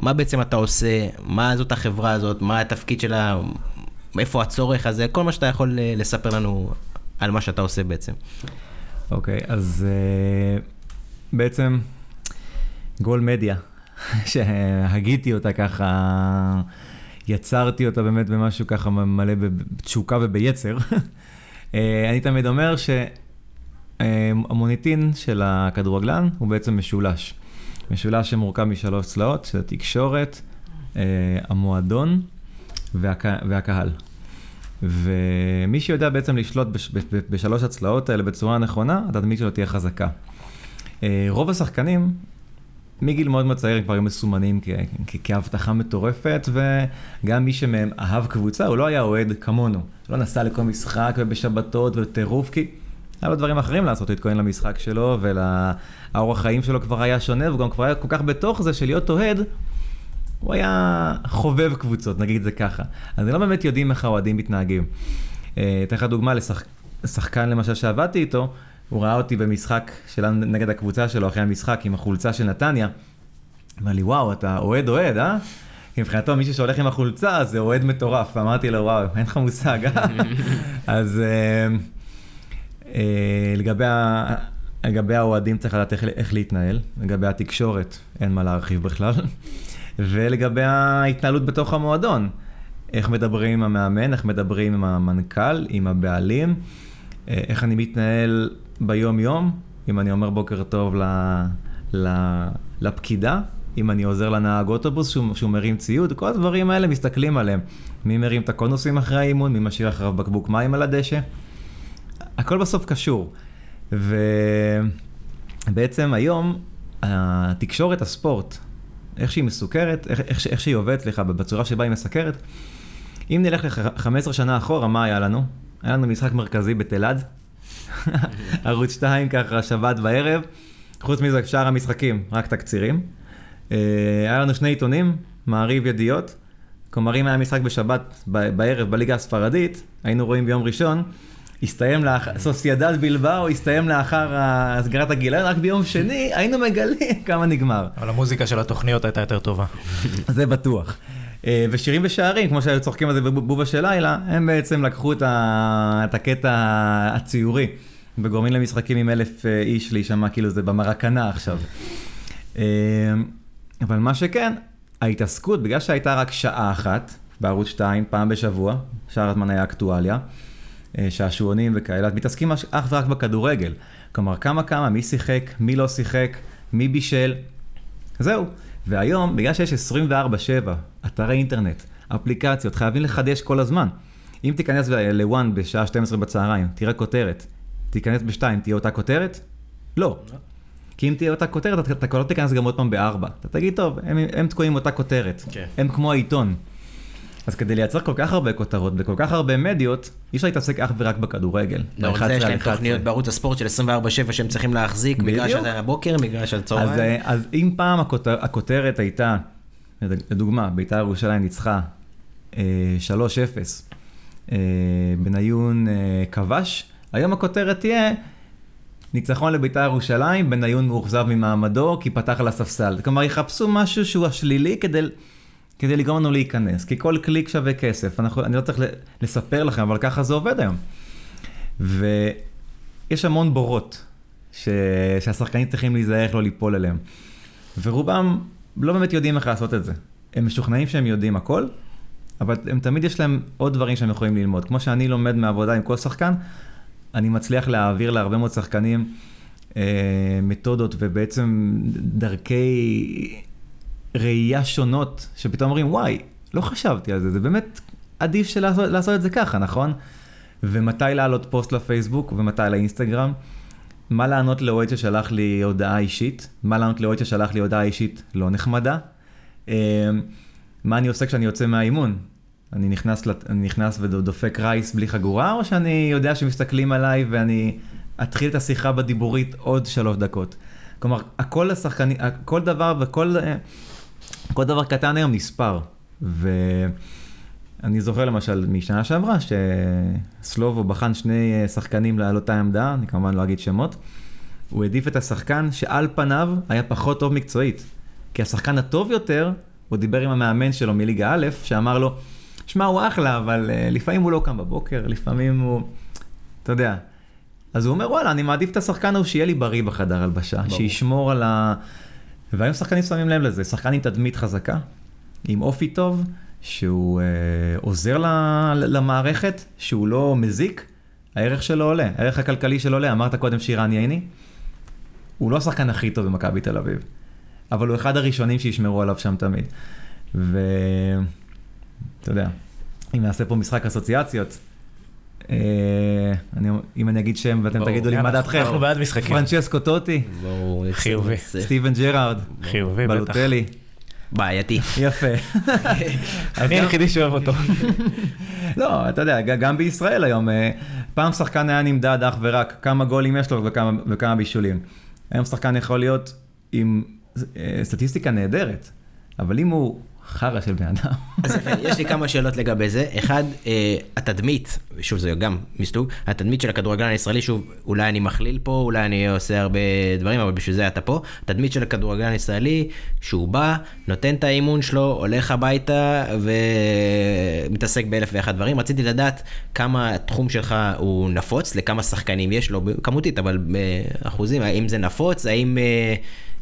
מה בעצם אתה עושה, מה זאת החברה הזאת, מה התפקיד שלה, איפה הצורך הזה, כל מה שאתה יכול אה, לספר לנו על מה שאתה עושה בעצם. אוקיי, אז uh, בעצם גול מדיה, שהגיתי אותה ככה, יצרתי אותה באמת במשהו ככה מלא בתשוקה וביצר. uh, אני תמיד אומר שהמוניטין של הכדורגלן הוא בעצם משולש. משולש שמורכב משלוש צלעות, שזה תקשורת, uh, המועדון והק... והקהל. ומי שיודע בעצם לשלוט בש, בשלוש הצלעות האלה בצורה נכונה, התדמית שלו תהיה חזקה. אה, רוב השחקנים, מגיל מאוד מאוד צעיר, הם כבר היו מסומנים כהבטחה מטורפת, וגם מי שמהם אהב קבוצה, הוא לא היה אוהד כמונו. לא נסע לכל משחק ובשבתות וטירוף, כי היה לו דברים אחרים לעשות, להתכונן למשחק שלו, והאורח חיים שלו כבר היה שונה, והוא גם כבר היה כל כך בתוך זה של להיות אוהד. הוא היה חובב קבוצות, נגיד את זה ככה. אז לא באמת יודעים איך האוהדים מתנהגים. אה, אתן לך דוגמה לשחקן למשל שעבדתי איתו, הוא ראה אותי במשחק שלנו נגד הקבוצה שלו אחרי המשחק עם החולצה של נתניה. אמר לי, וואו, אתה אוהד אוהד, אה? כי מבחינתו מישהו שהולך עם החולצה זה אוהד מטורף. אמרתי לו, וואו, אין לך מושג, אה? אז אה, אה, לגבי, ה... לגבי האוהדים צריך לדעת איך, איך להתנהל, לגבי התקשורת אין מה להרחיב בכלל. ולגבי ההתנהלות בתוך המועדון, איך מדברים עם המאמן, איך מדברים עם המנכ"ל, עם הבעלים, אה, איך אני מתנהל ביום-יום, אם אני אומר בוקר טוב ל, ל, לפקידה, אם אני עוזר לנהג אוטובוס שהוא, שהוא מרים ציוד, כל הדברים האלה מסתכלים עליהם. מי מרים את הקונוסים אחרי האימון, מי משאיר אחריו בקבוק מים על הדשא. הכל בסוף קשור. ובעצם היום, התקשורת הספורט, איך שהיא מסוכרת, איך, איך, איך שהיא עובדת, סליחה, בצורה שבה היא מסקרת. אם נלך ל-15 שנה אחורה, מה היה לנו? היה לנו משחק מרכזי בתלעד, ערוץ 2 ככה, שבת בערב. חוץ מזה, שאר המשחקים, רק תקצירים. אה, היה לנו שני עיתונים, מעריב ידיעות. כלומר, אם היה משחק בשבת בערב בליגה הספרדית, היינו רואים ביום ראשון, הסתיים לאחר, סוסיידד בלבאו, הסתיים לאחר סגירת הגיליון, רק ביום שני היינו מגלים כמה נגמר. אבל המוזיקה של התוכניות הייתה יותר טובה. זה בטוח. אה, ושירים ושערים, כמו שהיו צוחקים על זה בבובה של לילה, הם בעצם לקחו את, ה... את הקטע הציורי, וגורמים למשחקים עם אלף אה, איש להישמע כאילו זה במרקנה עכשיו. אה, אבל מה שכן, ההתעסקות, בגלל שהייתה רק שעה אחת בערוץ 2, פעם בשבוע, שאר הזמן היה אקטואליה, שעשועונים וכאלה, מתעסקים אך ורק בכדורגל. כלומר, כמה כמה, מי שיחק, מי לא שיחק, מי בישל, זהו. והיום, בגלל שיש 24-7 אתרי אינטרנט, אפליקציות, חייבים לחדש כל הזמן. אם תיכנס ל-one בשעה 12 בצהריים, תראה כותרת, תיכנס ב-2, תהיה אותה כותרת? לא. כי אם תהיה אותה כותרת, אתה, כבר לא תיכנס גם עוד פעם בארבע. אתה תגיד, טוב, הם, הם תקועים אותה כותרת. כן. הם כמו העיתון. אז כדי לייצר כל כך הרבה כותרות בכל כך הרבה מדיות, אי אפשר להתעסק אך ורק בכדורגל. לא, זה 11 יש להם 11. תוכניות בערוץ הספורט של 24/7 שהם צריכים להחזיק, מגרש. של הבוקר, מגרש של אז, הצהריים. אה, אז אם פעם הכותר, הכותרת הייתה, לדוגמה, בית"ר ירושלים ניצחה אה, 3-0, אה, בניון אה, כבש, היום הכותרת תהיה ניצחון לבית"ר ירושלים, בניון מאוכזב ממעמדו כי פתח על הספסל. כלומר, יחפשו משהו שהוא השלילי כדי, כדי לגרום לנו להיכנס, כי כל קליק שווה כסף. אנחנו, אני לא צריך לספר לכם, אבל ככה זה עובד היום. ויש המון בורות ש... שהשחקנים צריכים להיזהר איך לא ליפול אליהם. ורובם לא באמת יודעים איך לעשות את זה. הם משוכנעים שהם יודעים הכל, אבל הם תמיד יש להם עוד דברים שהם יכולים ללמוד. כמו שאני לומד מעבודה עם כל שחקן, אני מצליח להעביר להרבה מאוד שחקנים אה, מתודות ובעצם דרכי ראייה שונות, שפתאום אומרים, וואי, לא חשבתי על זה, זה באמת עדיף לעשות, לעשות את זה ככה, נכון? ומתי להעלות פוסט לפייסבוק ומתי לאינסטגרם. מה לענות לאוהד ששלח לי הודעה אישית, מה לענות לאוהד ששלח לי הודעה אישית לא נחמדה. אה, מה אני עושה כשאני יוצא מהאימון? אני נכנס, אני נכנס ודופק רייס בלי חגורה, או שאני יודע שמסתכלים עליי ואני אתחיל את השיחה בדיבורית עוד שלוש דקות? כלומר, הכל השחקני, כל דבר וכל אה, כל דבר קטן היום נספר. ואני זוכר למשל משנה שעברה, שסלובו בחן שני אה, שחקנים על אותה עמדה, אני כמובן לא אגיד שמות. הוא העדיף את השחקן שעל פניו היה פחות טוב מקצועית. כי השחקן הטוב יותר, הוא דיבר עם המאמן שלו מליגה א', שאמר לו, שמע, הוא אחלה, אבל uh, לפעמים הוא לא קם בבוקר, לפעמים הוא... אתה יודע. אז הוא אומר, וואלה, אני מעדיף את השחקן ההוא שיהיה לי בריא בחדר הלבשה, ברור. שישמור על ה... והיום שחקנים שמים לב לזה, שחקן עם תדמית חזקה, עם אופי טוב, שהוא אה, עוזר ל, למערכת, שהוא לא מזיק, הערך שלו עולה, הערך הכלכלי שלו עולה. אמרת קודם שירן ייני, הוא לא השחקן הכי טוב במכבי תל אביב, אבל הוא אחד הראשונים שישמרו עליו שם תמיד. ואתה יודע, אם נעשה פה משחק אסוציאציות, אה, אני, אם אני אגיד שם ואתם ברור. תגידו לי מה דעתכם, אנחנו בעד משחקים. פרנצ'סקו טוטי, בואו, חיובי. סטיבן ג'רארד, חיובי, בטח. בלוטלי, בעייתי. יפה. אני היחידי שאוהב אותו. לא, אתה יודע, גם בישראל היום, אה, פעם שחקן היה נמדד אך ורק כמה גולים יש לו וכמה, וכמה בישולים. היום שחקן יכול להיות עם אה, סטטיסטיקה נהדרת, אבל אם הוא חרא של בן אדם, אז יש לי כמה שאלות לגבי זה. אחד, אה, התדמית, שוב זה גם מסוג, התדמית של הכדורגלן הישראלי, שוב, אולי אני מכליל פה, אולי אני עושה הרבה דברים, אבל בשביל זה אתה פה. התדמית של הכדורגלן הישראלי, שהוא בא, נותן את האימון שלו, הולך הביתה ומתעסק באלף ואחד דברים. רציתי לדעת כמה התחום שלך הוא נפוץ, לכמה שחקנים יש לו, כמותית, אבל באחוזים, האם זה נפוץ, האם... אה,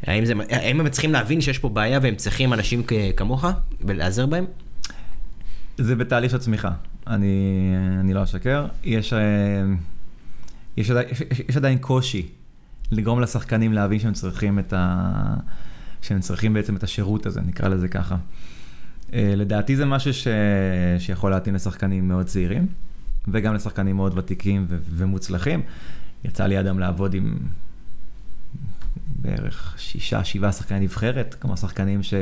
האם, זה, האם הם צריכים להבין שיש פה בעיה והם צריכים אנשים כמוך ולהיעזר בהם? זה בתהליך של צמיחה. אני, אני לא אשקר. יש, אה, יש, עדיין, יש, יש עדיין קושי לגרום לשחקנים להבין שהם צריכים את ה... שהם צריכים בעצם את השירות הזה, נקרא לזה ככה. אה, לדעתי זה משהו ש... שיכול להתאים לשחקנים מאוד צעירים, וגם לשחקנים מאוד ותיקים ו... ומוצלחים. יצא לי אדם לעבוד עם בערך שישה, שבעה שחקני נבחרת, כלומר שחקנים ש...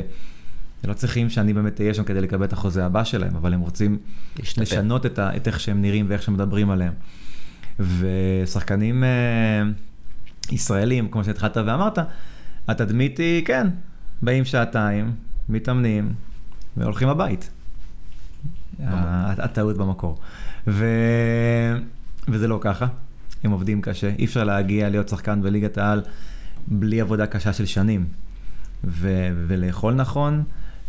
לא צריכים שאני באמת אהיה שם כדי לקבל את החוזה הבא שלהם, אבל הם רוצים להשתפר. לשנות את, ה... את איך שהם נראים ואיך שמדברים עליהם. ושחקנים אה, ישראלים, כמו שהתחלת ואמרת, התדמית היא, כן, באים שעתיים, מתאמנים והולכים הבית. הטעות במקור. ו... וזה לא ככה, הם עובדים קשה, אי אפשר להגיע להיות שחקן בליגת העל בלי עבודה קשה של שנים. ו... ולאכול נכון,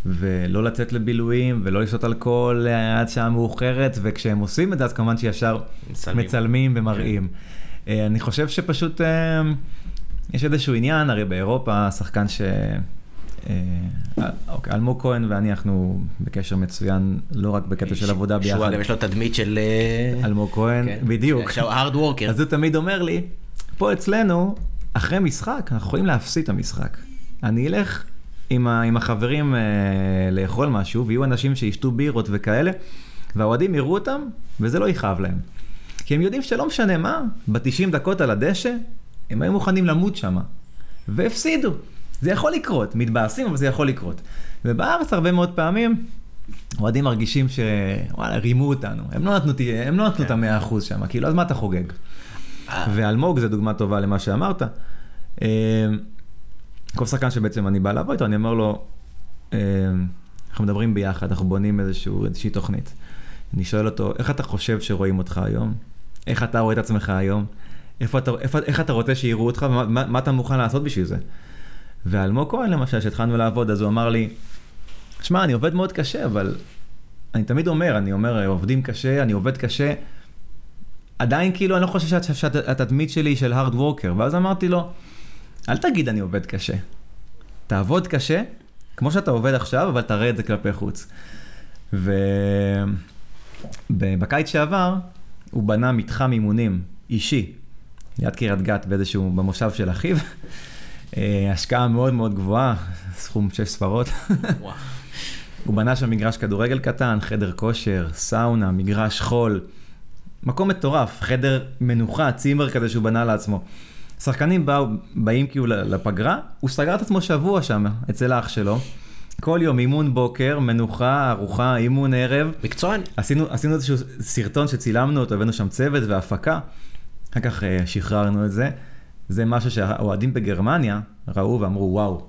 ולא לצאת לבילויים, ולא לשתות אלכוהול עד שעה מאוחרת, וכשהם עושים את זה, אז כמובן שישר מצלמים. מצלמים ומראים. אה, אני חושב שפשוט אה, יש איזשהו עניין, הרי באירופה, שחקן ש... אה, אוקיי, אלמוג כהן ואני, אנחנו בקשר מצוין, לא רק בקטע של עבודה שהוא ביחד. אגב יש לו תדמית של... אה, אלמוג כהן, כן. בדיוק. שהוא הארד וורקר. אז הוא תמיד אומר לי, פה אצלנו, אחרי משחק, אנחנו יכולים להפסיד את המשחק. אני אלך עם, ה, עם החברים אה, לאכול משהו, ויהיו אנשים שישתו בירות וכאלה, והאוהדים יראו אותם, וזה לא יכאב להם. כי הם יודעים שלא משנה מה, ב-90 דקות על הדשא, הם היו מוכנים למות שם, והפסידו. זה יכול לקרות, מתבאסים, אבל זה יכול לקרות. ובארץ הרבה מאוד פעמים, אוהדים מרגישים שוואלה, רימו אותנו. הם לא נתנו, הם לא נתנו את המאה אחוז שם, כאילו, אז מה אתה חוגג? ואלמוג זה דוגמה טובה למה שאמרת. אה, כל שחקן שבעצם אני בא לעבוד איתו, אני אומר לו, אה, אנחנו מדברים ביחד, אנחנו בונים איזשהו, איזושהי תוכנית. אני שואל אותו, איך אתה חושב שרואים אותך היום? איך אתה רואה את עצמך היום? איפה אתה, איפה, איך אתה רוצה שיראו אותך ומה מה, אתה מוכן לעשות בשביל זה? ואלמוג כהן למשל, כשהתחלנו לעבוד, אז הוא אמר לי, שמע, אני עובד מאוד קשה, אבל אני תמיד אומר, אני אומר, עובדים קשה, אני עובד קשה, עדיין כאילו אני לא חושב שאת, שאת, התדמית שלי של הארד וורקר, ואז אמרתי לו, אל תגיד אני עובד קשה, תעבוד קשה, כמו שאתה עובד עכשיו, אבל תראה את זה כלפי חוץ. ובקיץ שעבר, הוא בנה מתחם אימונים אישי, ליד קריית גת באיזשהו, במושב של אחיו. אה, השקעה מאוד מאוד גבוהה, סכום שש ספרות. הוא בנה שם מגרש כדורגל קטן, חדר כושר, סאונה, מגרש חול. מקום מטורף, חדר מנוחה, צימר כזה שהוא בנה לעצמו. שחקנים באו, באים כאילו לפגרה, הוא סגר את עצמו שבוע שם, אצל אח שלו. כל יום אימון בוקר, מנוחה, ארוחה, אימון ערב. מקצוען. עשינו, עשינו איזשהו סרטון שצילמנו אותו, הבאנו שם צוות והפקה. אחר כך uh, שחררנו את זה. זה משהו שהאוהדים בגרמניה ראו ואמרו, וואו,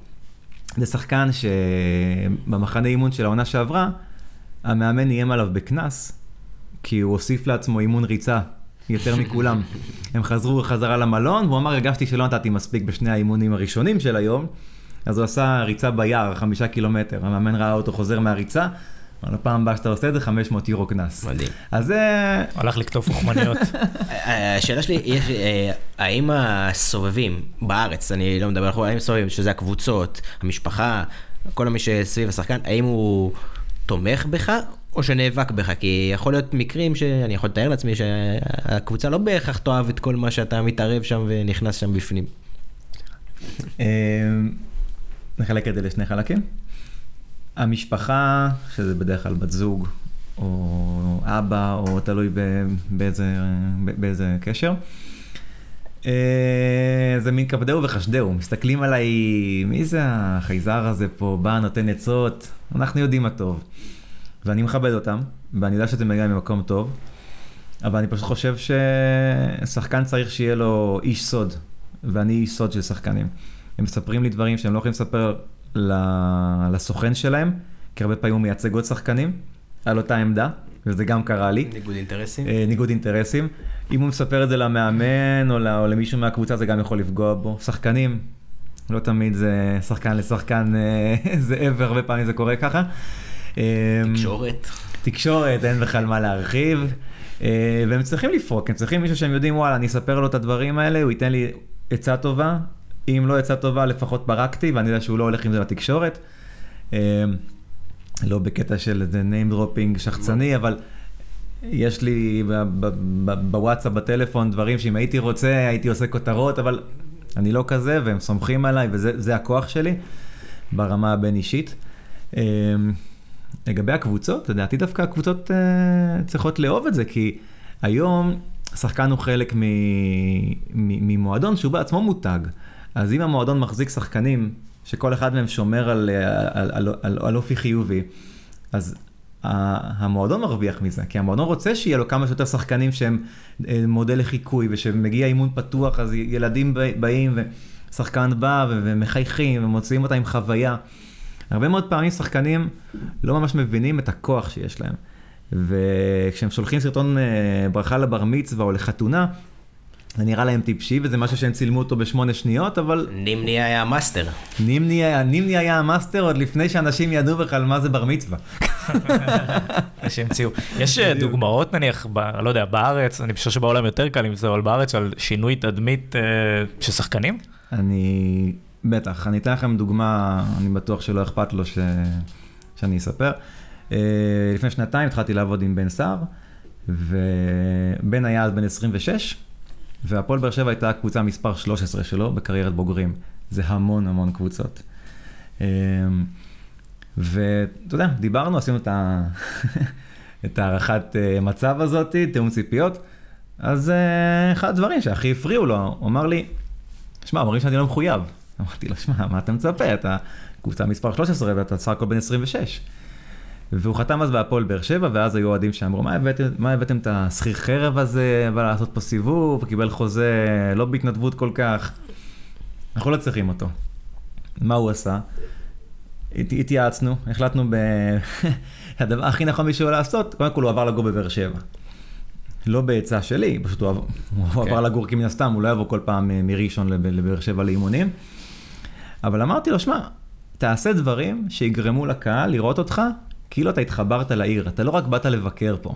זה שחקן שבמחנה אימון של העונה שעברה, המאמן איים עליו בקנס, כי הוא הוסיף לעצמו אימון ריצה יותר מכולם. הם חזרו חזרה למלון, והוא אמר, הרגשתי שלא נתתי מספיק בשני האימונים הראשונים של היום, אז הוא עשה ריצה ביער, חמישה קילומטר. המאמן ראה אותו חוזר מהריצה, אבל הפעם הבאה שאתה עושה את זה 500 יורו קנס. מדהים. אז זה... הלך לקטוף רוחמניות. השאלה שלי, יש, אה, האם הסובבים בארץ, אני לא מדבר על האם הסובבים, שזה הקבוצות, המשפחה, כל מי שסביב השחקן, האם הוא תומך בך או שנאבק בך? כי יכול להיות מקרים שאני יכול לתאר לעצמי שהקבוצה לא בהכרח תאהב את כל מה שאתה מתערב שם ונכנס שם בפנים. אה, נחלק את זה לשני חלקים. המשפחה, שזה בדרך כלל בת זוג, או אבא, או תלוי באיזה קשר. אה, זה מין כבדהו וחשדהו, מסתכלים עליי, מי זה החייזר הזה פה, בא, נותן עצות, אנחנו יודעים מה טוב. ואני מכבד אותם, ואני יודע שזה מגיע ממקום טוב, אבל אני פשוט חושב ששחקן צריך שיהיה לו איש סוד, ואני איש סוד של שחקנים. הם מספרים לי דברים שהם לא יכולים לספר לסוכן שלהם, כי הרבה פעמים הוא מייצג עוד שחקנים על אותה עמדה, וזה גם קרה לי. ניגוד אינטרסים? אה, ניגוד אינטרסים. אם הוא מספר את זה למאמן או, או למישהו מהקבוצה, זה גם יכול לפגוע בו. שחקנים, לא תמיד זה שחקן לשחקן אה, זאב, והרבה פעמים זה קורה ככה. אה, תקשורת. תקשורת, אין בכלל מה להרחיב. והם צריכים לפרוק, הם צריכים מישהו שהם יודעים, וואלה, אני אספר לו את הדברים האלה, הוא ייתן לי עצה טובה, אם לא יצאה טובה, לפחות ברקתי, ואני יודע שהוא לא הולך עם זה לתקשורת. אה, לא בקטע של איזה name dropping שחצני, אבל יש לי בוואטסאפ, בטלפון, דברים שאם הייתי רוצה, הייתי עושה כותרות, אבל אני לא כזה, והם סומכים עליי, וזה הכוח שלי, ברמה הבין-אישית. אה, לגבי הקבוצות, לדעתי דווקא הקבוצות אה, צריכות לאהוב את זה, כי היום שחקן הוא חלק ממועדון שהוא בעצמו מותג. אז אם המועדון מחזיק שחקנים, שכל אחד מהם שומר על, על, על, על, על אופי חיובי, אז המועדון מרוויח מזה, כי המועדון רוצה שיהיה לו כמה שיותר שחקנים שהם אה, מודל לחיקוי, ושמגיע אימון פתוח, אז ילדים באים, ושחקן בא ומחייכים, ומוציאים אותה עם חוויה. הרבה מאוד פעמים שחקנים לא ממש מבינים את הכוח שיש להם. וכשהם שולחים סרטון אה, ברכה לבר מצווה או לחתונה, זה נראה להם טיפשי, וזה משהו שהם צילמו אותו בשמונה שניות, אבל... נימני היה המאסטר. נימני היה, נימני היה המאסטר עוד לפני שאנשים ידעו בכלל מה זה בר מצווה. שהמציאו. יש אה, דוגמאות נניח, ב, לא יודע, בארץ, אני חושב שבעולם יותר קל עם זה, אבל בארץ על שינוי תדמית אה, של שחקנים? אני, בטח, אני אתן לכם דוגמה, אני בטוח שלא אכפת לו ש... שאני אספר. אה, לפני שנתיים התחלתי לעבוד עם בן סער, ובן היה אז בן 26, והפועל באר שבע הייתה הקבוצה מספר 13 שלו בקריירת בוגרים. זה המון המון קבוצות. אמ, ואתה יודע, דיברנו, עשינו את, ה... את הערכת אה, מצב הזאת, תיאום ציפיות. אז אה, אחד הדברים שהכי הפריעו לו, הוא אמר לי, שמע, אומרים שאני לא מחויב. אמרתי לו, שמע, מה אתה מצפה? אתה קבוצה מספר 13 ואתה סך הכל בן 26. והוא חתם אז בהפועל באר שבע, ואז היו אוהדים שאמרו, מה הבאתם, מה הבאתם את השכיר חרב הזה, בא לעשות פה סיבוב, קיבל חוזה לא בהתנדבות כל כך. אנחנו לא צריכים אותו. מה הוא עשה? הת- התייעצנו, החלטנו ב... הדבר הכי נכון בשבילו לעשות, קודם כל הוא עבר לגור בבאר שבע. לא בעצה שלי, פשוט הוא עבר, הוא כן. עבר לגור כי מן הסתם, הוא לא יבוא כל פעם אה, מראשון לב- לבאר שבע לאימונים. אבל אמרתי לו, שמע, תעשה דברים שיגרמו לקהל לראות אותך כאילו אתה התחברת לעיר, אתה לא רק באת לבקר פה.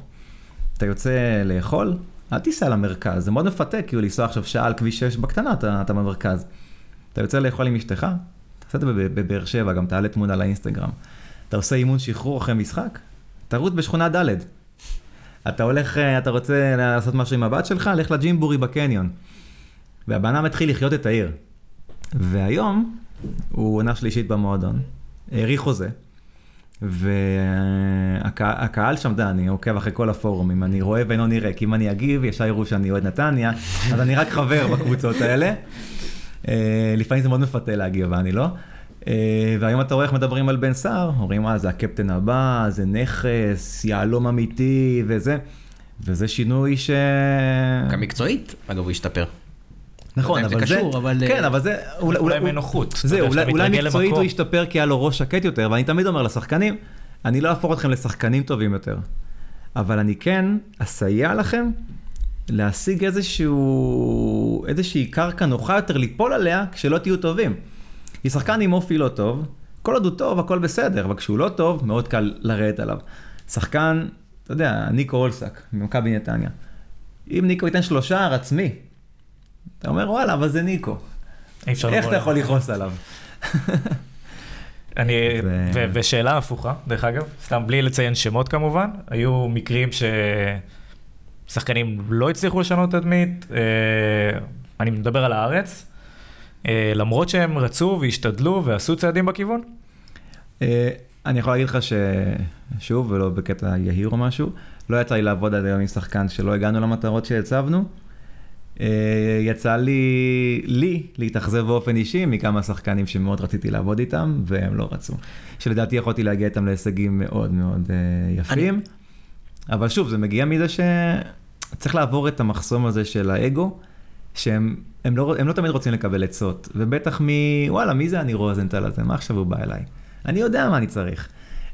אתה יוצא לאכול, אל תיסע למרכז, זה מאוד מפתה כאילו לנסוע עכשיו שעה על כביש 6 בקטנה, אתה, אתה במרכז. אתה יוצא לאכול עם אשתך, תעשה את זה בב- בבאר שבע, גם תעלה תמונה לאינסטגרם. אתה עושה אימון שחרור אחרי משחק, תרוץ בשכונה ד'. אתה הולך, אה, אתה רוצה לעשות משהו עם הבת שלך, לך לג'ימבורי בקניון. והבן אדם התחיל לחיות את העיר. והיום, הוא עונה שלישית במועדון, האריך חוזה, והקהל שם, אתה יודע, אני עוקב אחרי כל הפורומים, אני רואה ואינו נראה, כי אם אני אגיב, ישר יראו שאני אוהד נתניה, אז אני רק חבר בקבוצות האלה. אה, לפעמים זה מאוד מפתה להגיב, ואני לא. אה, והיום אתה רואה איך מדברים על בן סער, אומרים, אה, זה הקפטן הבא, זה נכס, יהלום אמיתי וזה, וזה שינוי ש... גם מקצועית, אגב, הוא השתפר. נכון, לא אם אבל זה זה, קשור, אבל, כן, אה, אבל זה, אולי, אולי מנוחות. זהו, יודע, אולי, אולי מקצועית הוא למקום. השתפר כי היה לו ראש שקט יותר, ואני תמיד אומר לשחקנים, אני לא אהפוך אתכם לשחקנים טובים יותר, אבל אני כן אסייע לכם להשיג איזשהו, איזושהי קרקע נוחה יותר ליפול עליה כשלא תהיו טובים. כי שחקן עם אופי לא טוב, כל עוד הוא טוב הכל בסדר, אבל כשהוא לא טוב מאוד קל לרדת עליו. שחקן, אתה יודע, ניקו אולסק ממכבי נתניה. אם ניקו ייתן שלושה עצמי, אתה אומר וואלה, אבל זה ניקו. אי אפשר איך אתה. יכול לכעוס עליו? אני, ו- ושאלה הפוכה, דרך אגב, סתם בלי לציין שמות כמובן, היו מקרים ששחקנים לא הצליחו לשנות תדמית, אה, אני מדבר על הארץ, אה, למרות שהם רצו והשתדלו ועשו צעדים בכיוון. אה, אני יכול להגיד לך ששוב, ולא בקטע יהיר או משהו, לא יצא לי לעבוד עד היום עם שחקן שלא הגענו למטרות שהצבנו. אה, יצא לי, לי להתאכזב באופן אישי מכמה שחקנים שמאוד רציתי לעבוד איתם, והם לא רצו. שלדעתי יכולתי להגיע איתם להישגים מאוד מאוד אה, יפים. אבל שוב, זה מגיע מזה שצריך לעבור את המחסום הזה של האגו, שהם הם לא, הם לא תמיד רוצים לקבל עצות, ובטח מ... וואלה, מי זה אני רוזנטל הזה? מה עכשיו הוא בא אליי? אני יודע מה אני צריך.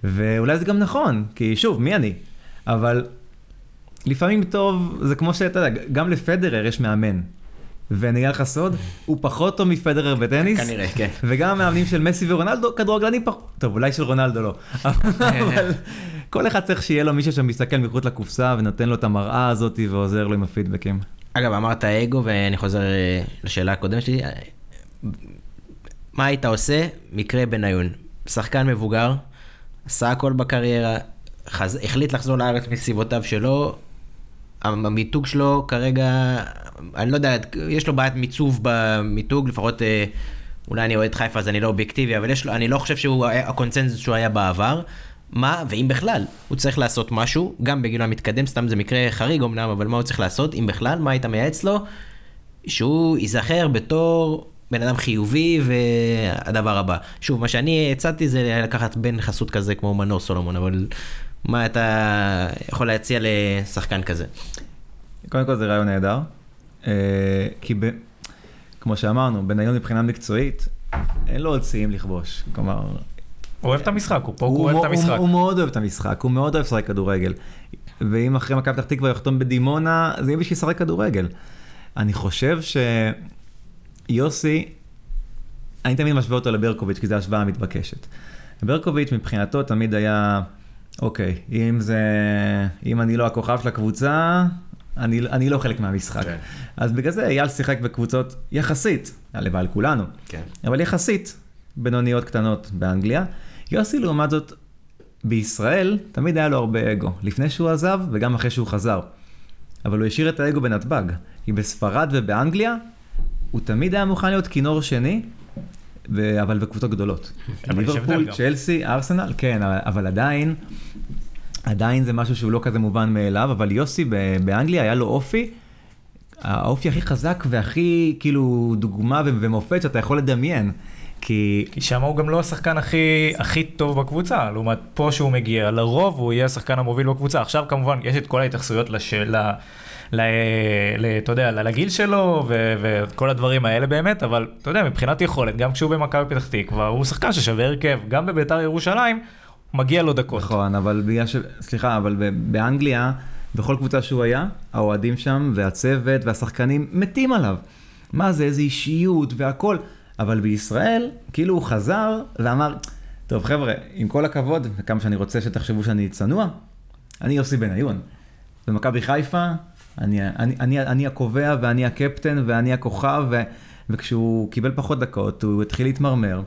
ואולי זה גם נכון, כי שוב, מי אני? אבל לפעמים טוב, זה כמו שאתה יודע, גם לפדרר יש מאמן. ואני אגיד לך סוד, הוא פחות טוב מפדרר בטניס. כנראה, כן. וגם המאמנים של מסי ורונלדו, כדורגלנים פחות, טוב, אולי של רונלדו לא. אבל כל אחד צריך שיהיה לו מישהו שמסתכל מחוץ לקופסה ונותן לו את המראה הזאת ועוזר לו עם הפידבקים. אגב, אמרת אגו, ואני חוזר אה, לשאלה הקודמת שלי. מה היית עושה? מקרה בניון. שחקן מבוגר, עשה הכל בקריירה, חז... החליט לחזור לארץ מסיבותיו שלו, המיתוג שלו כרגע, אני לא יודע, יש לו בעיית מיצוב במיתוג, לפחות אה, אולי אני אוהד חיפה אז אני לא אובייקטיבי, אבל יש לו, אני לא חושב שהוא היה- הקונצנזוס שהוא היה בעבר. מה, ואם בכלל, הוא צריך לעשות משהו, גם בגיל המתקדם, סתם זה מקרה חריג אמנם, אבל מה הוא צריך לעשות, אם בכלל, מה היית מייעץ לו? שהוא ייזכר בתור בן אדם חיובי והדבר הבא. שוב, מה שאני הצעתי זה לקחת בן חסות כזה כמו מנור סולומון, אבל מה אתה יכול להציע לשחקן כזה? קודם כל זה רעיון נהדר, אה, כי ב... כמו שאמרנו, בניון מבחינה מקצועית, אין לו עוד שיאים לכבוש. כלומר, הוא אוהב את המשחק, הוא פה, הוא אוהב את המשחק. הוא, הוא מאוד אוהב את המשחק, הוא מאוד אוהב לשחק כדורגל. ואם אחרי מכבי פתח תקווה יחתום בדימונה, זה יהיה בשביל לשחק כדורגל. אני חושב שיוסי, אני תמיד משווה אותו לברקוביץ', כי זו השוואה המתבקשת. ברקוביץ' מבחינתו תמיד היה, אוקיי, אם זה, אם אני לא הכוכב של הקבוצה, אני, אני לא חלק מהמשחק. כן. אז בגלל זה אייל שיחק בקבוצות יחסית, הלוואי על כולנו, כן. אבל יחסית בינוניות קטנות באנגליה. יוסי לעומת זאת, בישראל תמיד היה לו הרבה אגו, לפני שהוא עזב וגם אחרי שהוא חזר. אבל הוא השאיר את האגו בנתב"ג, כי בספרד ובאנגליה הוא תמיד היה מוכן להיות כינור שני, ו... אבל בקבוצות גדולות. ליברפול. צ'לסי, ארסנל, כן, אבל- עדיין, עדיין זה משהו שהוא לא כזה מובן מאליו, אבל יוסי באנגליה היה לו אופי, האופי הכי חזק והכי כאילו דוגמה ו- ומופת שאתה יכול לדמיין. כי כי שם הוא גם לא השחקן הכי, הכי טוב בקבוצה, לעומת פה שהוא מגיע, לרוב הוא יהיה השחקן המוביל בקבוצה. עכשיו כמובן יש את כל ההתייחסויות לשאלה. אתה יודע, לגיל שלו. וכל הדברים האלה באמת, אבל אתה יודע, מבחינת יכולת, גם כשהוא במכבי פתח תקווה, הוא שחקן ששווה הרכב, גם בביתר ירושלים, מגיע לו דקות. נכון, אבל בגלל ש... סליחה, אבל באנגליה, בכל קבוצה שהוא היה, האוהדים שם והצוות והשחקנים מתים עליו. מה זה, איזה אישיות והכל. אבל בישראל, כאילו הוא חזר ואמר, טוב חבר'ה, עם כל הכבוד, וכמה שאני רוצה שתחשבו שאני צנוע, אני יוסי בניון. במכבי חיפה, אני, אני, אני, אני הקובע ואני הקפטן ואני הכוכב, ו, וכשהוא קיבל פחות דקות, הוא התחיל להתמרמר.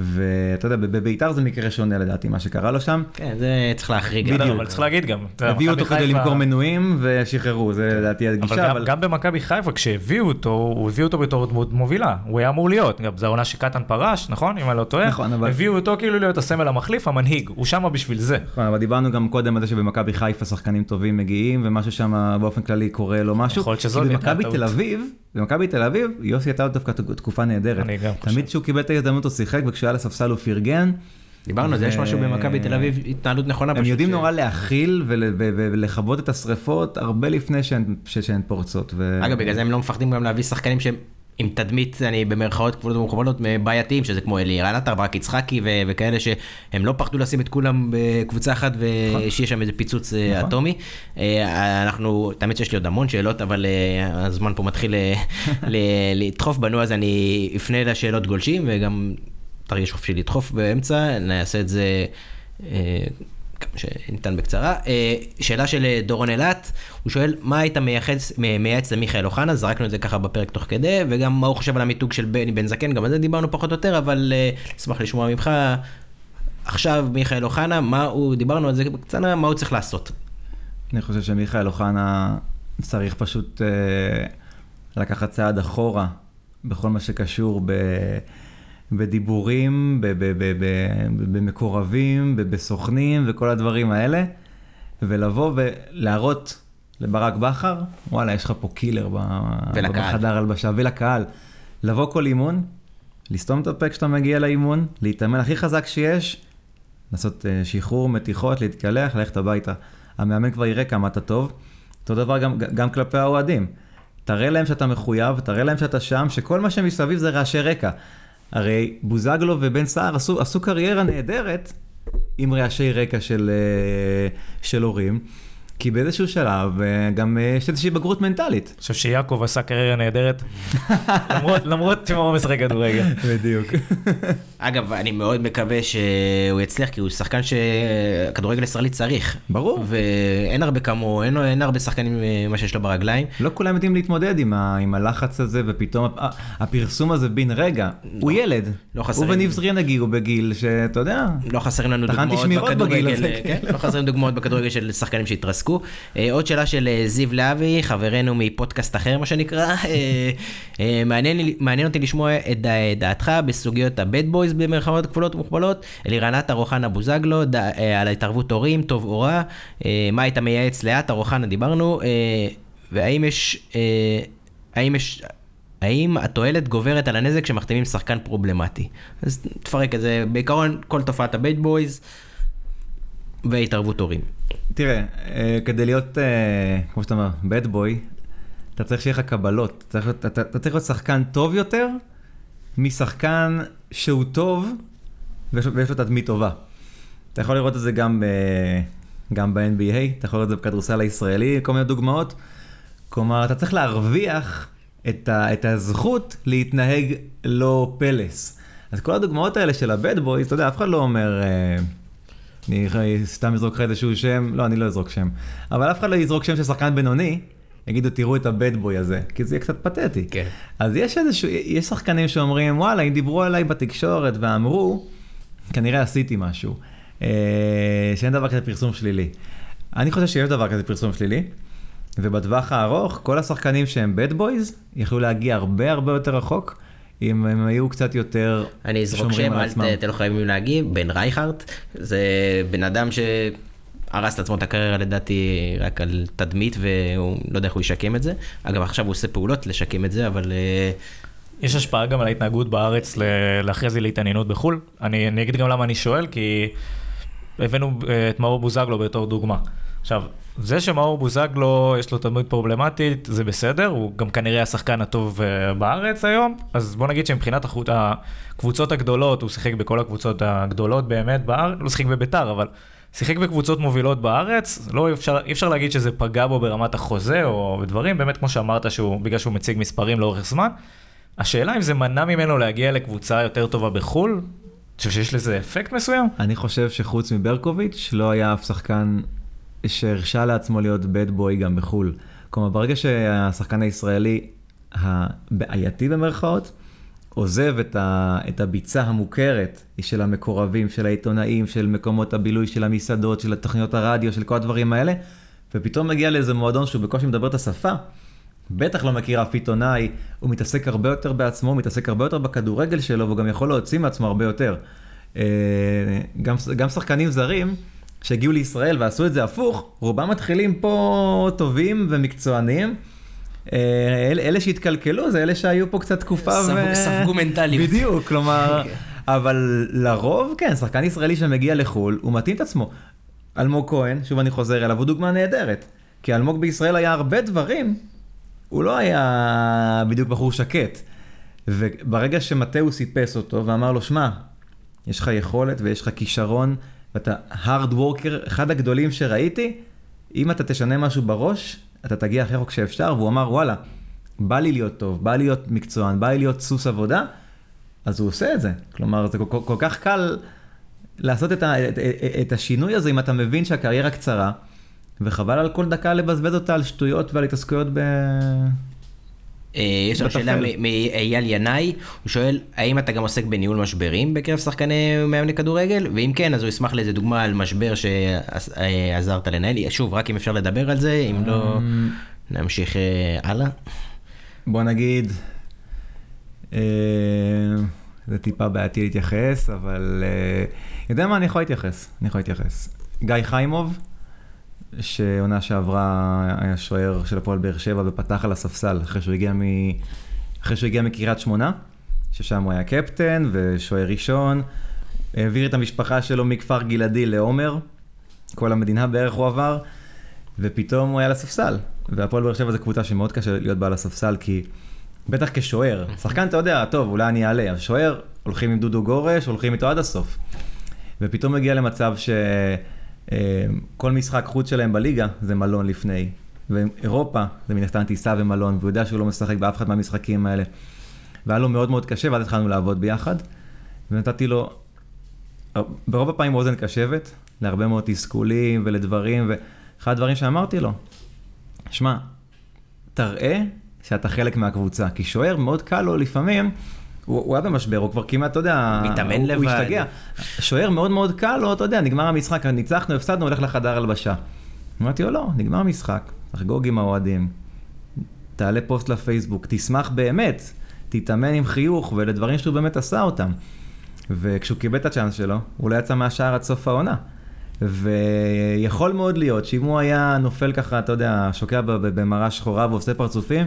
ואתה יודע, בביתר זה מקרה שונה לדעתי, מה שקרה לו שם. כן, זה צריך להחריג. בדיוק. אבל צריך להגיד גם, הביאו אותו כדי למכור מנויים ושחררו, זה לדעתי אבל הגישה, אבל... גם במכבי חיפה, כשהביאו אותו, הוא הביא אותו בתור דמות מובילה, הוא היה אמור להיות, גם זו העונה שקטן פרש, נכון? אם אני לא טועה, נכון, אבל- הביאו אותו כאילו להיות הסמל המחליף, המנהיג, הוא שם בשביל זה. נכון, אבל דיברנו גם קודם על זה שבמכבי חיפה שחקנים טובים מגיעים, ומשהו שם באופן כללי קורה לו משהו. יכול להיות שזאת הייתה במכבי הטעות. תל אביב, במכבי תל אביב, יוסי הייתה לו דווקא תקופה נהדרת. אני גם חושב. תמיד כשהוא קיבל את ההזדמנות הוא שיחק, וכשהוא היה לספסל הוא פרגן. דיברנו על זה, יש משהו במכבי תל אביב, התנהלות נכונה הם פשוט. יודעים ש- נורא להכיל ולכבות את השריפות הרבה לפני שהן- פורצות. אגב, בגלל זה הם לא מפחדים גם להביא שחקנים שהם עם תדמית, אני במרכאות כפולות ומכופלות, בעייתיים, שזה כמו אלירן עטר, ברק יצחקי ו- וכאלה שהם לא פחדו לשים את כולם בקבוצה אחת ושיהיה שם איזה פיצוץ אה, נכון. אטומי. אה, אנחנו, תמיד שיש לי עוד המון שאלות, אבל אה, הזמן פה מתחיל לדחוף בנו, אז אני אפנה לשאלות גולשים, וגם תרגיש חופשי לדחוף באמצע, נעשה את זה. אה, כמה שניתן בקצרה. אה, שאלה של אה, דורון אילת, הוא שואל, מה היית מייחס, מייעץ למיכאל אוחנה? זרקנו את זה ככה בפרק תוך כדי, וגם מה הוא חושב על המיתוג של בני בן זקן, גם על זה דיברנו פחות או יותר, אבל אה, אשמח לשמוע ממך. עכשיו מיכאל אוחנה, מה הוא, דיברנו על זה בקצרה, מה הוא צריך לעשות? אני חושב שמיכאל אוחנה צריך פשוט אה, לקחת צעד אחורה בכל מה שקשור ב, בדיבורים, במקורבים, בסוכנים וכל הדברים האלה, ולבוא ולהראות לברק בכר, וואלה, יש לך פה קילר ולקהל. בחדר הלבשה, ולקהל. לבוא כל אימון, לסתום את הפה כשאתה מגיע לאימון, להתאמן הכי חזק שיש, לעשות אה, שחרור, מתיחות, להתקלח, ללכת הביתה. המאמן כבר יראה כמה אתה טוב. אותו דבר גם, גם כלפי האוהדים. תראה להם שאתה מחויב, תראה להם שאתה שם, שכל מה שמסביב זה רעשי רקע. הרי בוזגלו ובן סער עשו, עשו קריירה נהדרת עם רעשי רקע של, אה, של הורים, כי באיזשהו שלב אה, גם אה, יש איזושהי בגרות מנטלית. אני חושב שיעקב עשה קריירה נהדרת, למרות- שהוא לא משחק כדורגל. בדיוק. אגב, אני מאוד מקווה שהוא יצליח, כי הוא שחקן שכדורגל ישראלי צריך. ברור. ואין הרבה כמוהו, אין, אין הרבה שחקנים אה, מה שיש לו ברגליים. לא כולם יודעים להתמודד עם, ה, עם הלחץ הזה, ופתאום הפרסום הזה בן רגע. הוא ילד. לא הוא חסרים. וניב זריאן הגיעו בגיל שאתה יודע, לא חסרים לנו דוגמאות בכדורגל. כן? לא חסרים דוגמאות בכדורגל של שחקנים שהתרסקו. אה, עוד שאלה של אה, זיו להבי, חברנו מפודקאסט אחר מה שנקרא. אה, מעניין מעניין אותי לשמוע את דע- דעתך בסוגיות ה bad boys במרכאות כפולות ומכופלות, אלירן עטר, אוחנה בוזגלו, אה, על התערבות הורים, טוב או רע, מה היית מייעץ לעטר, אוחנה דיברנו, והאם יש, האם יש... האם התועלת גוברת על הנזק כשמחתימים שחקן פרובלמטי? אז תפרק את זה, בעיקרון כל תופעת ה bad boys והתערבות הורים. תראה, אה, כדי להיות, אה, כמו שאתה אומר, bad boy, אתה צריך שיהיה לך קבלות. אתה צריך, להיות- אתה, אתה צריך להיות שחקן טוב יותר משחקן שהוא טוב ויש, ויש לו תדמית טובה. אתה יכול לראות את זה גם, גם ב-NBA, אתה יכול לראות את זה בכדורסל הישראלי, כל מיני דוגמאות. כלומר, אתה צריך להרוויח את, ה, את הזכות להתנהג לא פלס. אז כל הדוגמאות האלה של הבד בוי, אתה יודע, אף אחד לא אומר, אה, אני סתם אזרוק לך איזשהו שם, לא, אני לא אזרוק שם, אבל אף אחד לא יזרוק שם של שחקן בינוני, יגידו, תראו את הבד בוי הזה, כי זה יהיה קצת פתטי. כן. אז יש איזשהו, יש שחקנים שאומרים, וואלה, אם דיברו עליי בתקשורת ואמרו, כנראה עשיתי משהו. אה, שאין דבר כזה פרסום שלילי. אני חושב שיש דבר כזה פרסום שלילי, ובטווח הארוך, כל השחקנים שהם bad boys יכלו להגיע הרבה הרבה יותר רחוק, אם הם היו קצת יותר אני אזרוק שומרים שם, על אל עצמם. ת- אתם לא חייבים להגיב, בן רייכרט, זה בן אדם ש... הרס את עצמו את הקריירה לדעתי רק על תדמית, והוא לא יודע איך הוא ישקם את זה. אגב, עכשיו הוא עושה פעולות לשקם את זה, אבל... אה, יש השפעה גם על ההתנהגות בארץ לאחרי זה להתעניינות בחו"ל. אני, אני אגיד גם למה אני שואל, כי הבאנו אה, את מאור בוזגלו בתור דוגמה. עכשיו, זה שמאור בוזגלו יש לו תדמית פרובלמטית, זה בסדר, הוא גם כנראה השחקן הטוב אה, בארץ היום, אז בוא נגיד שמבחינת החוט, הקבוצות הגדולות, הוא שיחק בכל הקבוצות הגדולות באמת בארץ, לא שיחק בביתר, אבל שיחק בקבוצות מובילות בארץ, לא אפשר, אי אפשר להגיד שזה פגע בו ברמת החוזה או בדברים, באמת כמו שאמרת, שהוא, בגלל שהוא מציג מספרים לאורך זמן. השאלה אם זה מנע ממנו להגיע לקבוצה יותר טובה בחו"ל, אני חושב שיש לזה אפקט מסוים? אני חושב שחוץ מברקוביץ' לא היה אף שחקן שהרשה לעצמו להיות בד בוי גם בחו"ל. כלומר, ברגע שהשחקן הישראלי הבעייתי במרכאות, עוזב את, ה, את הביצה המוכרת של המקורבים, של העיתונאים, של מקומות הבילוי, של המסעדות, של תוכניות הרדיו, של כל הדברים האלה, ופתאום מגיע לאיזה מועדון שהוא בקושי מדבר את השפה, בטח לא מכיר אף עיתונאי, הוא מתעסק הרבה יותר בעצמו, הוא מתעסק הרבה יותר בכדורגל שלו, והוא גם יכול להוציא מעצמו הרבה יותר. אה, גם, גם שחקנים זרים שהגיעו לישראל ועשו את זה הפוך, רובם מתחילים פה טובים ומקצוענים. אה, אל, אלה שהתקלקלו זה אלה שהיו פה קצת תקופה ספג, ו... ספגו מנטליות. בדיוק, כלומר, אבל לרוב, כן, שחקן ישראלי שמגיע לחו"ל, הוא מתאים את עצמו. אלמוג כהן, שוב אני חוזר אליו, הוא דוגמה נהדרת. כי אלמוג בישראל היה הרבה דברים, הוא לא היה בדיוק בחור שקט. וברגע שמטאוס איפס אותו ואמר לו, שמע, יש לך יכולת ויש לך כישרון, ואתה hard worker, אחד הגדולים שראיתי, אם אתה תשנה משהו בראש, אתה תגיע הכי רחוק שאפשר, והוא אמר, וואלה, בא לי להיות טוב, בא לי להיות מקצוען, בא לי להיות סוס עבודה, אז הוא עושה את זה. כלומר, זה כל, כל כך קל לעשות את, ה, את, את השינוי הזה אם אתה מבין שהקריירה קצרה, וחבל על כל דקה לבזבז אותה על שטויות ועל התעסקויות ב... אה, יש לנו שאלה מאייל ינאי, הוא שואל, האם אתה גם עוסק בניהול משברים בקרב שחקני מאמני כדורגל? ואם כן, אז הוא ישמח לאיזה דוגמה על משבר שעזרת לנהל. שוב, רק אם אפשר לדבר על זה, אם לא, אמ, נמשיך אה, הלאה. בוא נגיד, אה, זה טיפה בעייתי להתייחס, אבל יודע מה, אני יכול להתייחס, אני יכול להתייחס. גיא חיימוב, שעונה שעברה היה שוער של הפועל באר שבע ופתח על הספסל אחרי שהוא הגיע, מ... אחרי שהוא הגיע מקריית שמונה, ששם הוא היה קפטן ושוער ראשון. העביר את המשפחה שלו מכפר גלעדי לעומר, כל המדינה בערך הוא עבר, ופתאום הוא היה על הספסל. והפועל באר שבע זו קבוצה שמאוד קשה להיות בה על הספסל, כי בטח כשוער, שחקן אתה יודע, טוב, אולי אני אעלה, אבל שוער, הולכים עם דודו גורש, הולכים איתו עד הסוף. ופתאום הגיע למצב ש... אה, כל משחק חוץ שלהם בליגה זה מלון לפני. ואירופה זה מן הסתם טיסה ומלון, והוא יודע שהוא לא משחק באף אחד מהמשחקים האלה. והיה לו מאוד מאוד קשה, ואז התחלנו לעבוד ביחד. ונתתי לו, ברוב הפעמים אוזן קשבת, להרבה מאוד תסכולים ולדברים, ואחד הדברים שאמרתי לו, שמע, תראה שאתה חלק מהקבוצה, כי שוער מאוד קל לו לפעמים. הוא, היה במשבר, הוא כבר כמעט, אתה יודע, מתאמן לבד. הוא השתגע. שוער מאוד מאוד קל לו, אתה יודע, נגמר המשחק, ניצחנו, הפסדנו, הולך לחדר הלבשה. אמרתי לו, לא, נגמר המשחק, תחגוג עם האוהדים, תעלה פוסט לפייסבוק, תשמח באמת, תתאמן עם חיוך, ואלה דברים שהוא באמת עשה אותם. וכשהוא קיבל את הצ'אנס שלו, הוא לא יצא מהשער עד סוף העונה. ויכול מאוד להיות שאם הוא היה נופל ככה, אתה יודע, שוקע במראה שחורה ועושה פרצופים,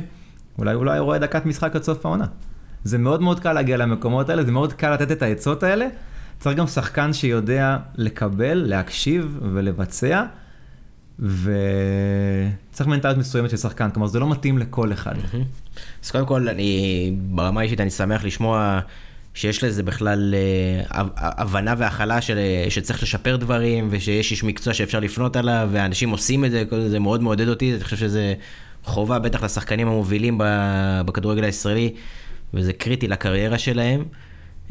אולי הוא לא היה רואה דקת משחק עד סוף העונה. זה מאוד מאוד קל להגיע למקומות האלה, זה מאוד קל לתת את העצות האלה. צריך גם שחקן שיודע לקבל, להקשיב ולבצע, וצריך מנטליות מסוימת של שחקן, כלומר זה לא מתאים לכל אחד. אז קודם כל, אני, ברמה האישית אני שמח לשמוע שיש לזה בכלל אה, הבנה והכלה של, שצריך לשפר דברים, ושיש איש מקצוע שאפשר לפנות עליו, ואנשים עושים את זה, זה מאוד מעודד אותי, אני חושב שזה חובה בטח לשחקנים המובילים בכדורגל הישראלי. וזה קריטי לקריירה שלהם.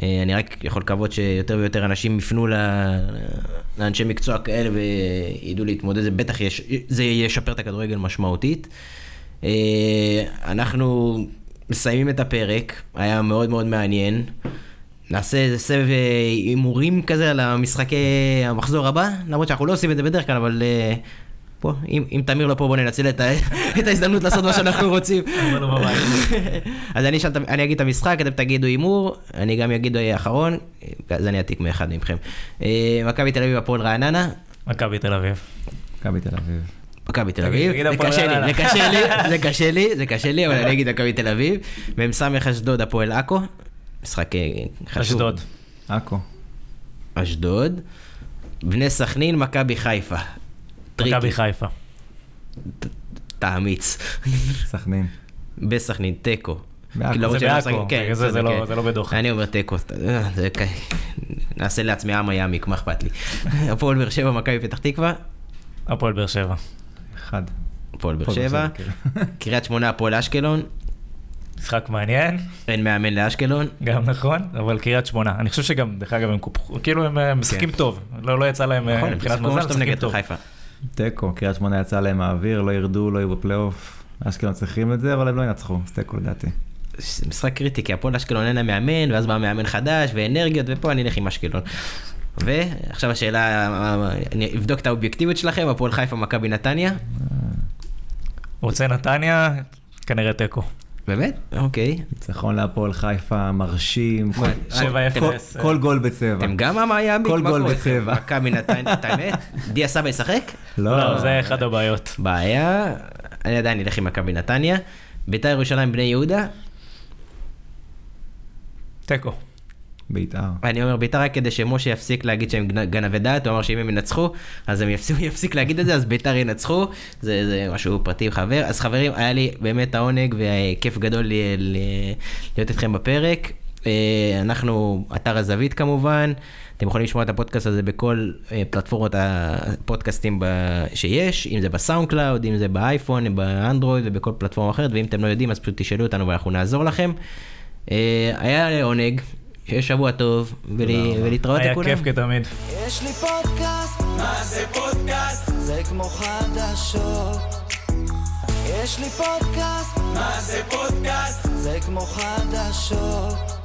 אה, אני רק יכול לקוות שיותר ויותר אנשים יפנו לאנשי מקצוע כאלה וידעו להתמודד, זה בטח יש, זה ישפר את הכדורגל משמעותית. אה, אנחנו מסיימים את הפרק, היה מאוד מאוד מעניין. נעשה איזה סבב אה, הימורים כזה על המשחקי המחזור הבא, למרות שאנחנו לא עושים את זה בדרך כלל, אבל פה, אם, אם תמיר לא פה, בוא ננצל את, ה, את ההזדמנות לעשות מה שאנחנו רוצים. אז אני, שאל, אני אגיד את המשחק, אתם תגידו הימור, אני גם אגיד אחרון, אז אני אעתיק מאחד מכם. אה, מכבי תל אביב, הפועל רעננה. מכבי תל אביב. מכבי תל אביב. מכבי תל אביב, זה קשה לי. זה קשה לי, זה קשה לי, זה קשה לי, אבל אני אגיד מכבי תל אביב. מ"ס אשדוד, הפועל עכו. משחק אה, חשוב. אשדוד. עכו. אשדוד. בני סכנין, מכבי חיפה. tricky. מכבי חיפה. תאמיץ. סכנין. בסכנין, תיקו. למרות זה לא בעכו, כן, זה לא- כן. זה לא בדוחה. אני אומר תיקו, אה, זה כ- נעשה לעצמי עם היעמיק, מה אכפת לי. הפועל באר שבע, מכבי פתח תקווה, הפועל באר שבע. אחד. הפועל באר שבע, כן. קריית שמונה, הפועל אשקלון, משחק מעניין, אין מאמן לאשקלון, גם נכון, אבל קריית שמונה. אני חושב שגם, דרך אגב, הם קופחו, כאילו הם אה, משחקים טוב. לא לא יצא להם אה, נכון, הם מבחינת מזל, טוב משחקים טוב. תיקו, קריית שמונה יצא להם האוויר, לא ירדו, לא יהיו בפלייאוף. אשקלון צריכים את זה, אבל הם לא ינצחו, אז תיקו לדעתי. זה משחק קריטי, כי הפועל אשקלון אין להם מאמן, ואז בא מאמן חדש, ואנרגיות, ופה אני אלך עם אשקלון. ועכשיו השאלה, אני אבדוק את האובייקטיביות שלכם, הפועל חיפה, מכבי נתניה. רוצה נתניה, כנראה תיקו. באמת? אוקיי. ניצחון להפועל חיפה, מרשים. כל- שבע אפס. כל- כל גול בצבע. אתם גם המאיימי? כל גול בצבע. מכבי נתניה, את האמת? דיה סבא ישחק? לא, זה אחד הבעיות. בעיה, אני עדיין אלך עם מכבי נתניה. בית"ר ירושלים בני יהודה, תיקו. בית"ר. אני אומר בית"ר רק כדי שמשה יפסיק להגיד שהם גנ- גנבי דעת, הוא אמר שאם הם ינצחו, אז הם יפסיק, יפסיק להגיד את זה, אז בית"ר ינצחו, זה, זה משהו פרטי וחבר. אז חברים, היה לי באמת העונג וכיף גדול ל- ל- להיות איתכם בפרק. אה, אנחנו, אתר הזווית כמובן, אתם יכולים לשמוע את הפודקאסט הזה בכל אה, פלטפורמות הפודקאסטים שיש, אם זה בסאונד קלאוד, אם זה באייפון, באנדרואיד ובכל פלטפורמה אחרת, ואם אתם לא יודעים אז פשוט תשאלו אותנו ואנחנו נעזור לכם. אה, היה עונג, שיהיה שבוע טוב, ול- ולהתראות היה לכולם. כיף כתמיד. יש לי פודקאסט, מה זה פודקאסט? זה כמו חדשות. יש לי פודקאסט, מה זה פודקאסט? זה כמו חדשות.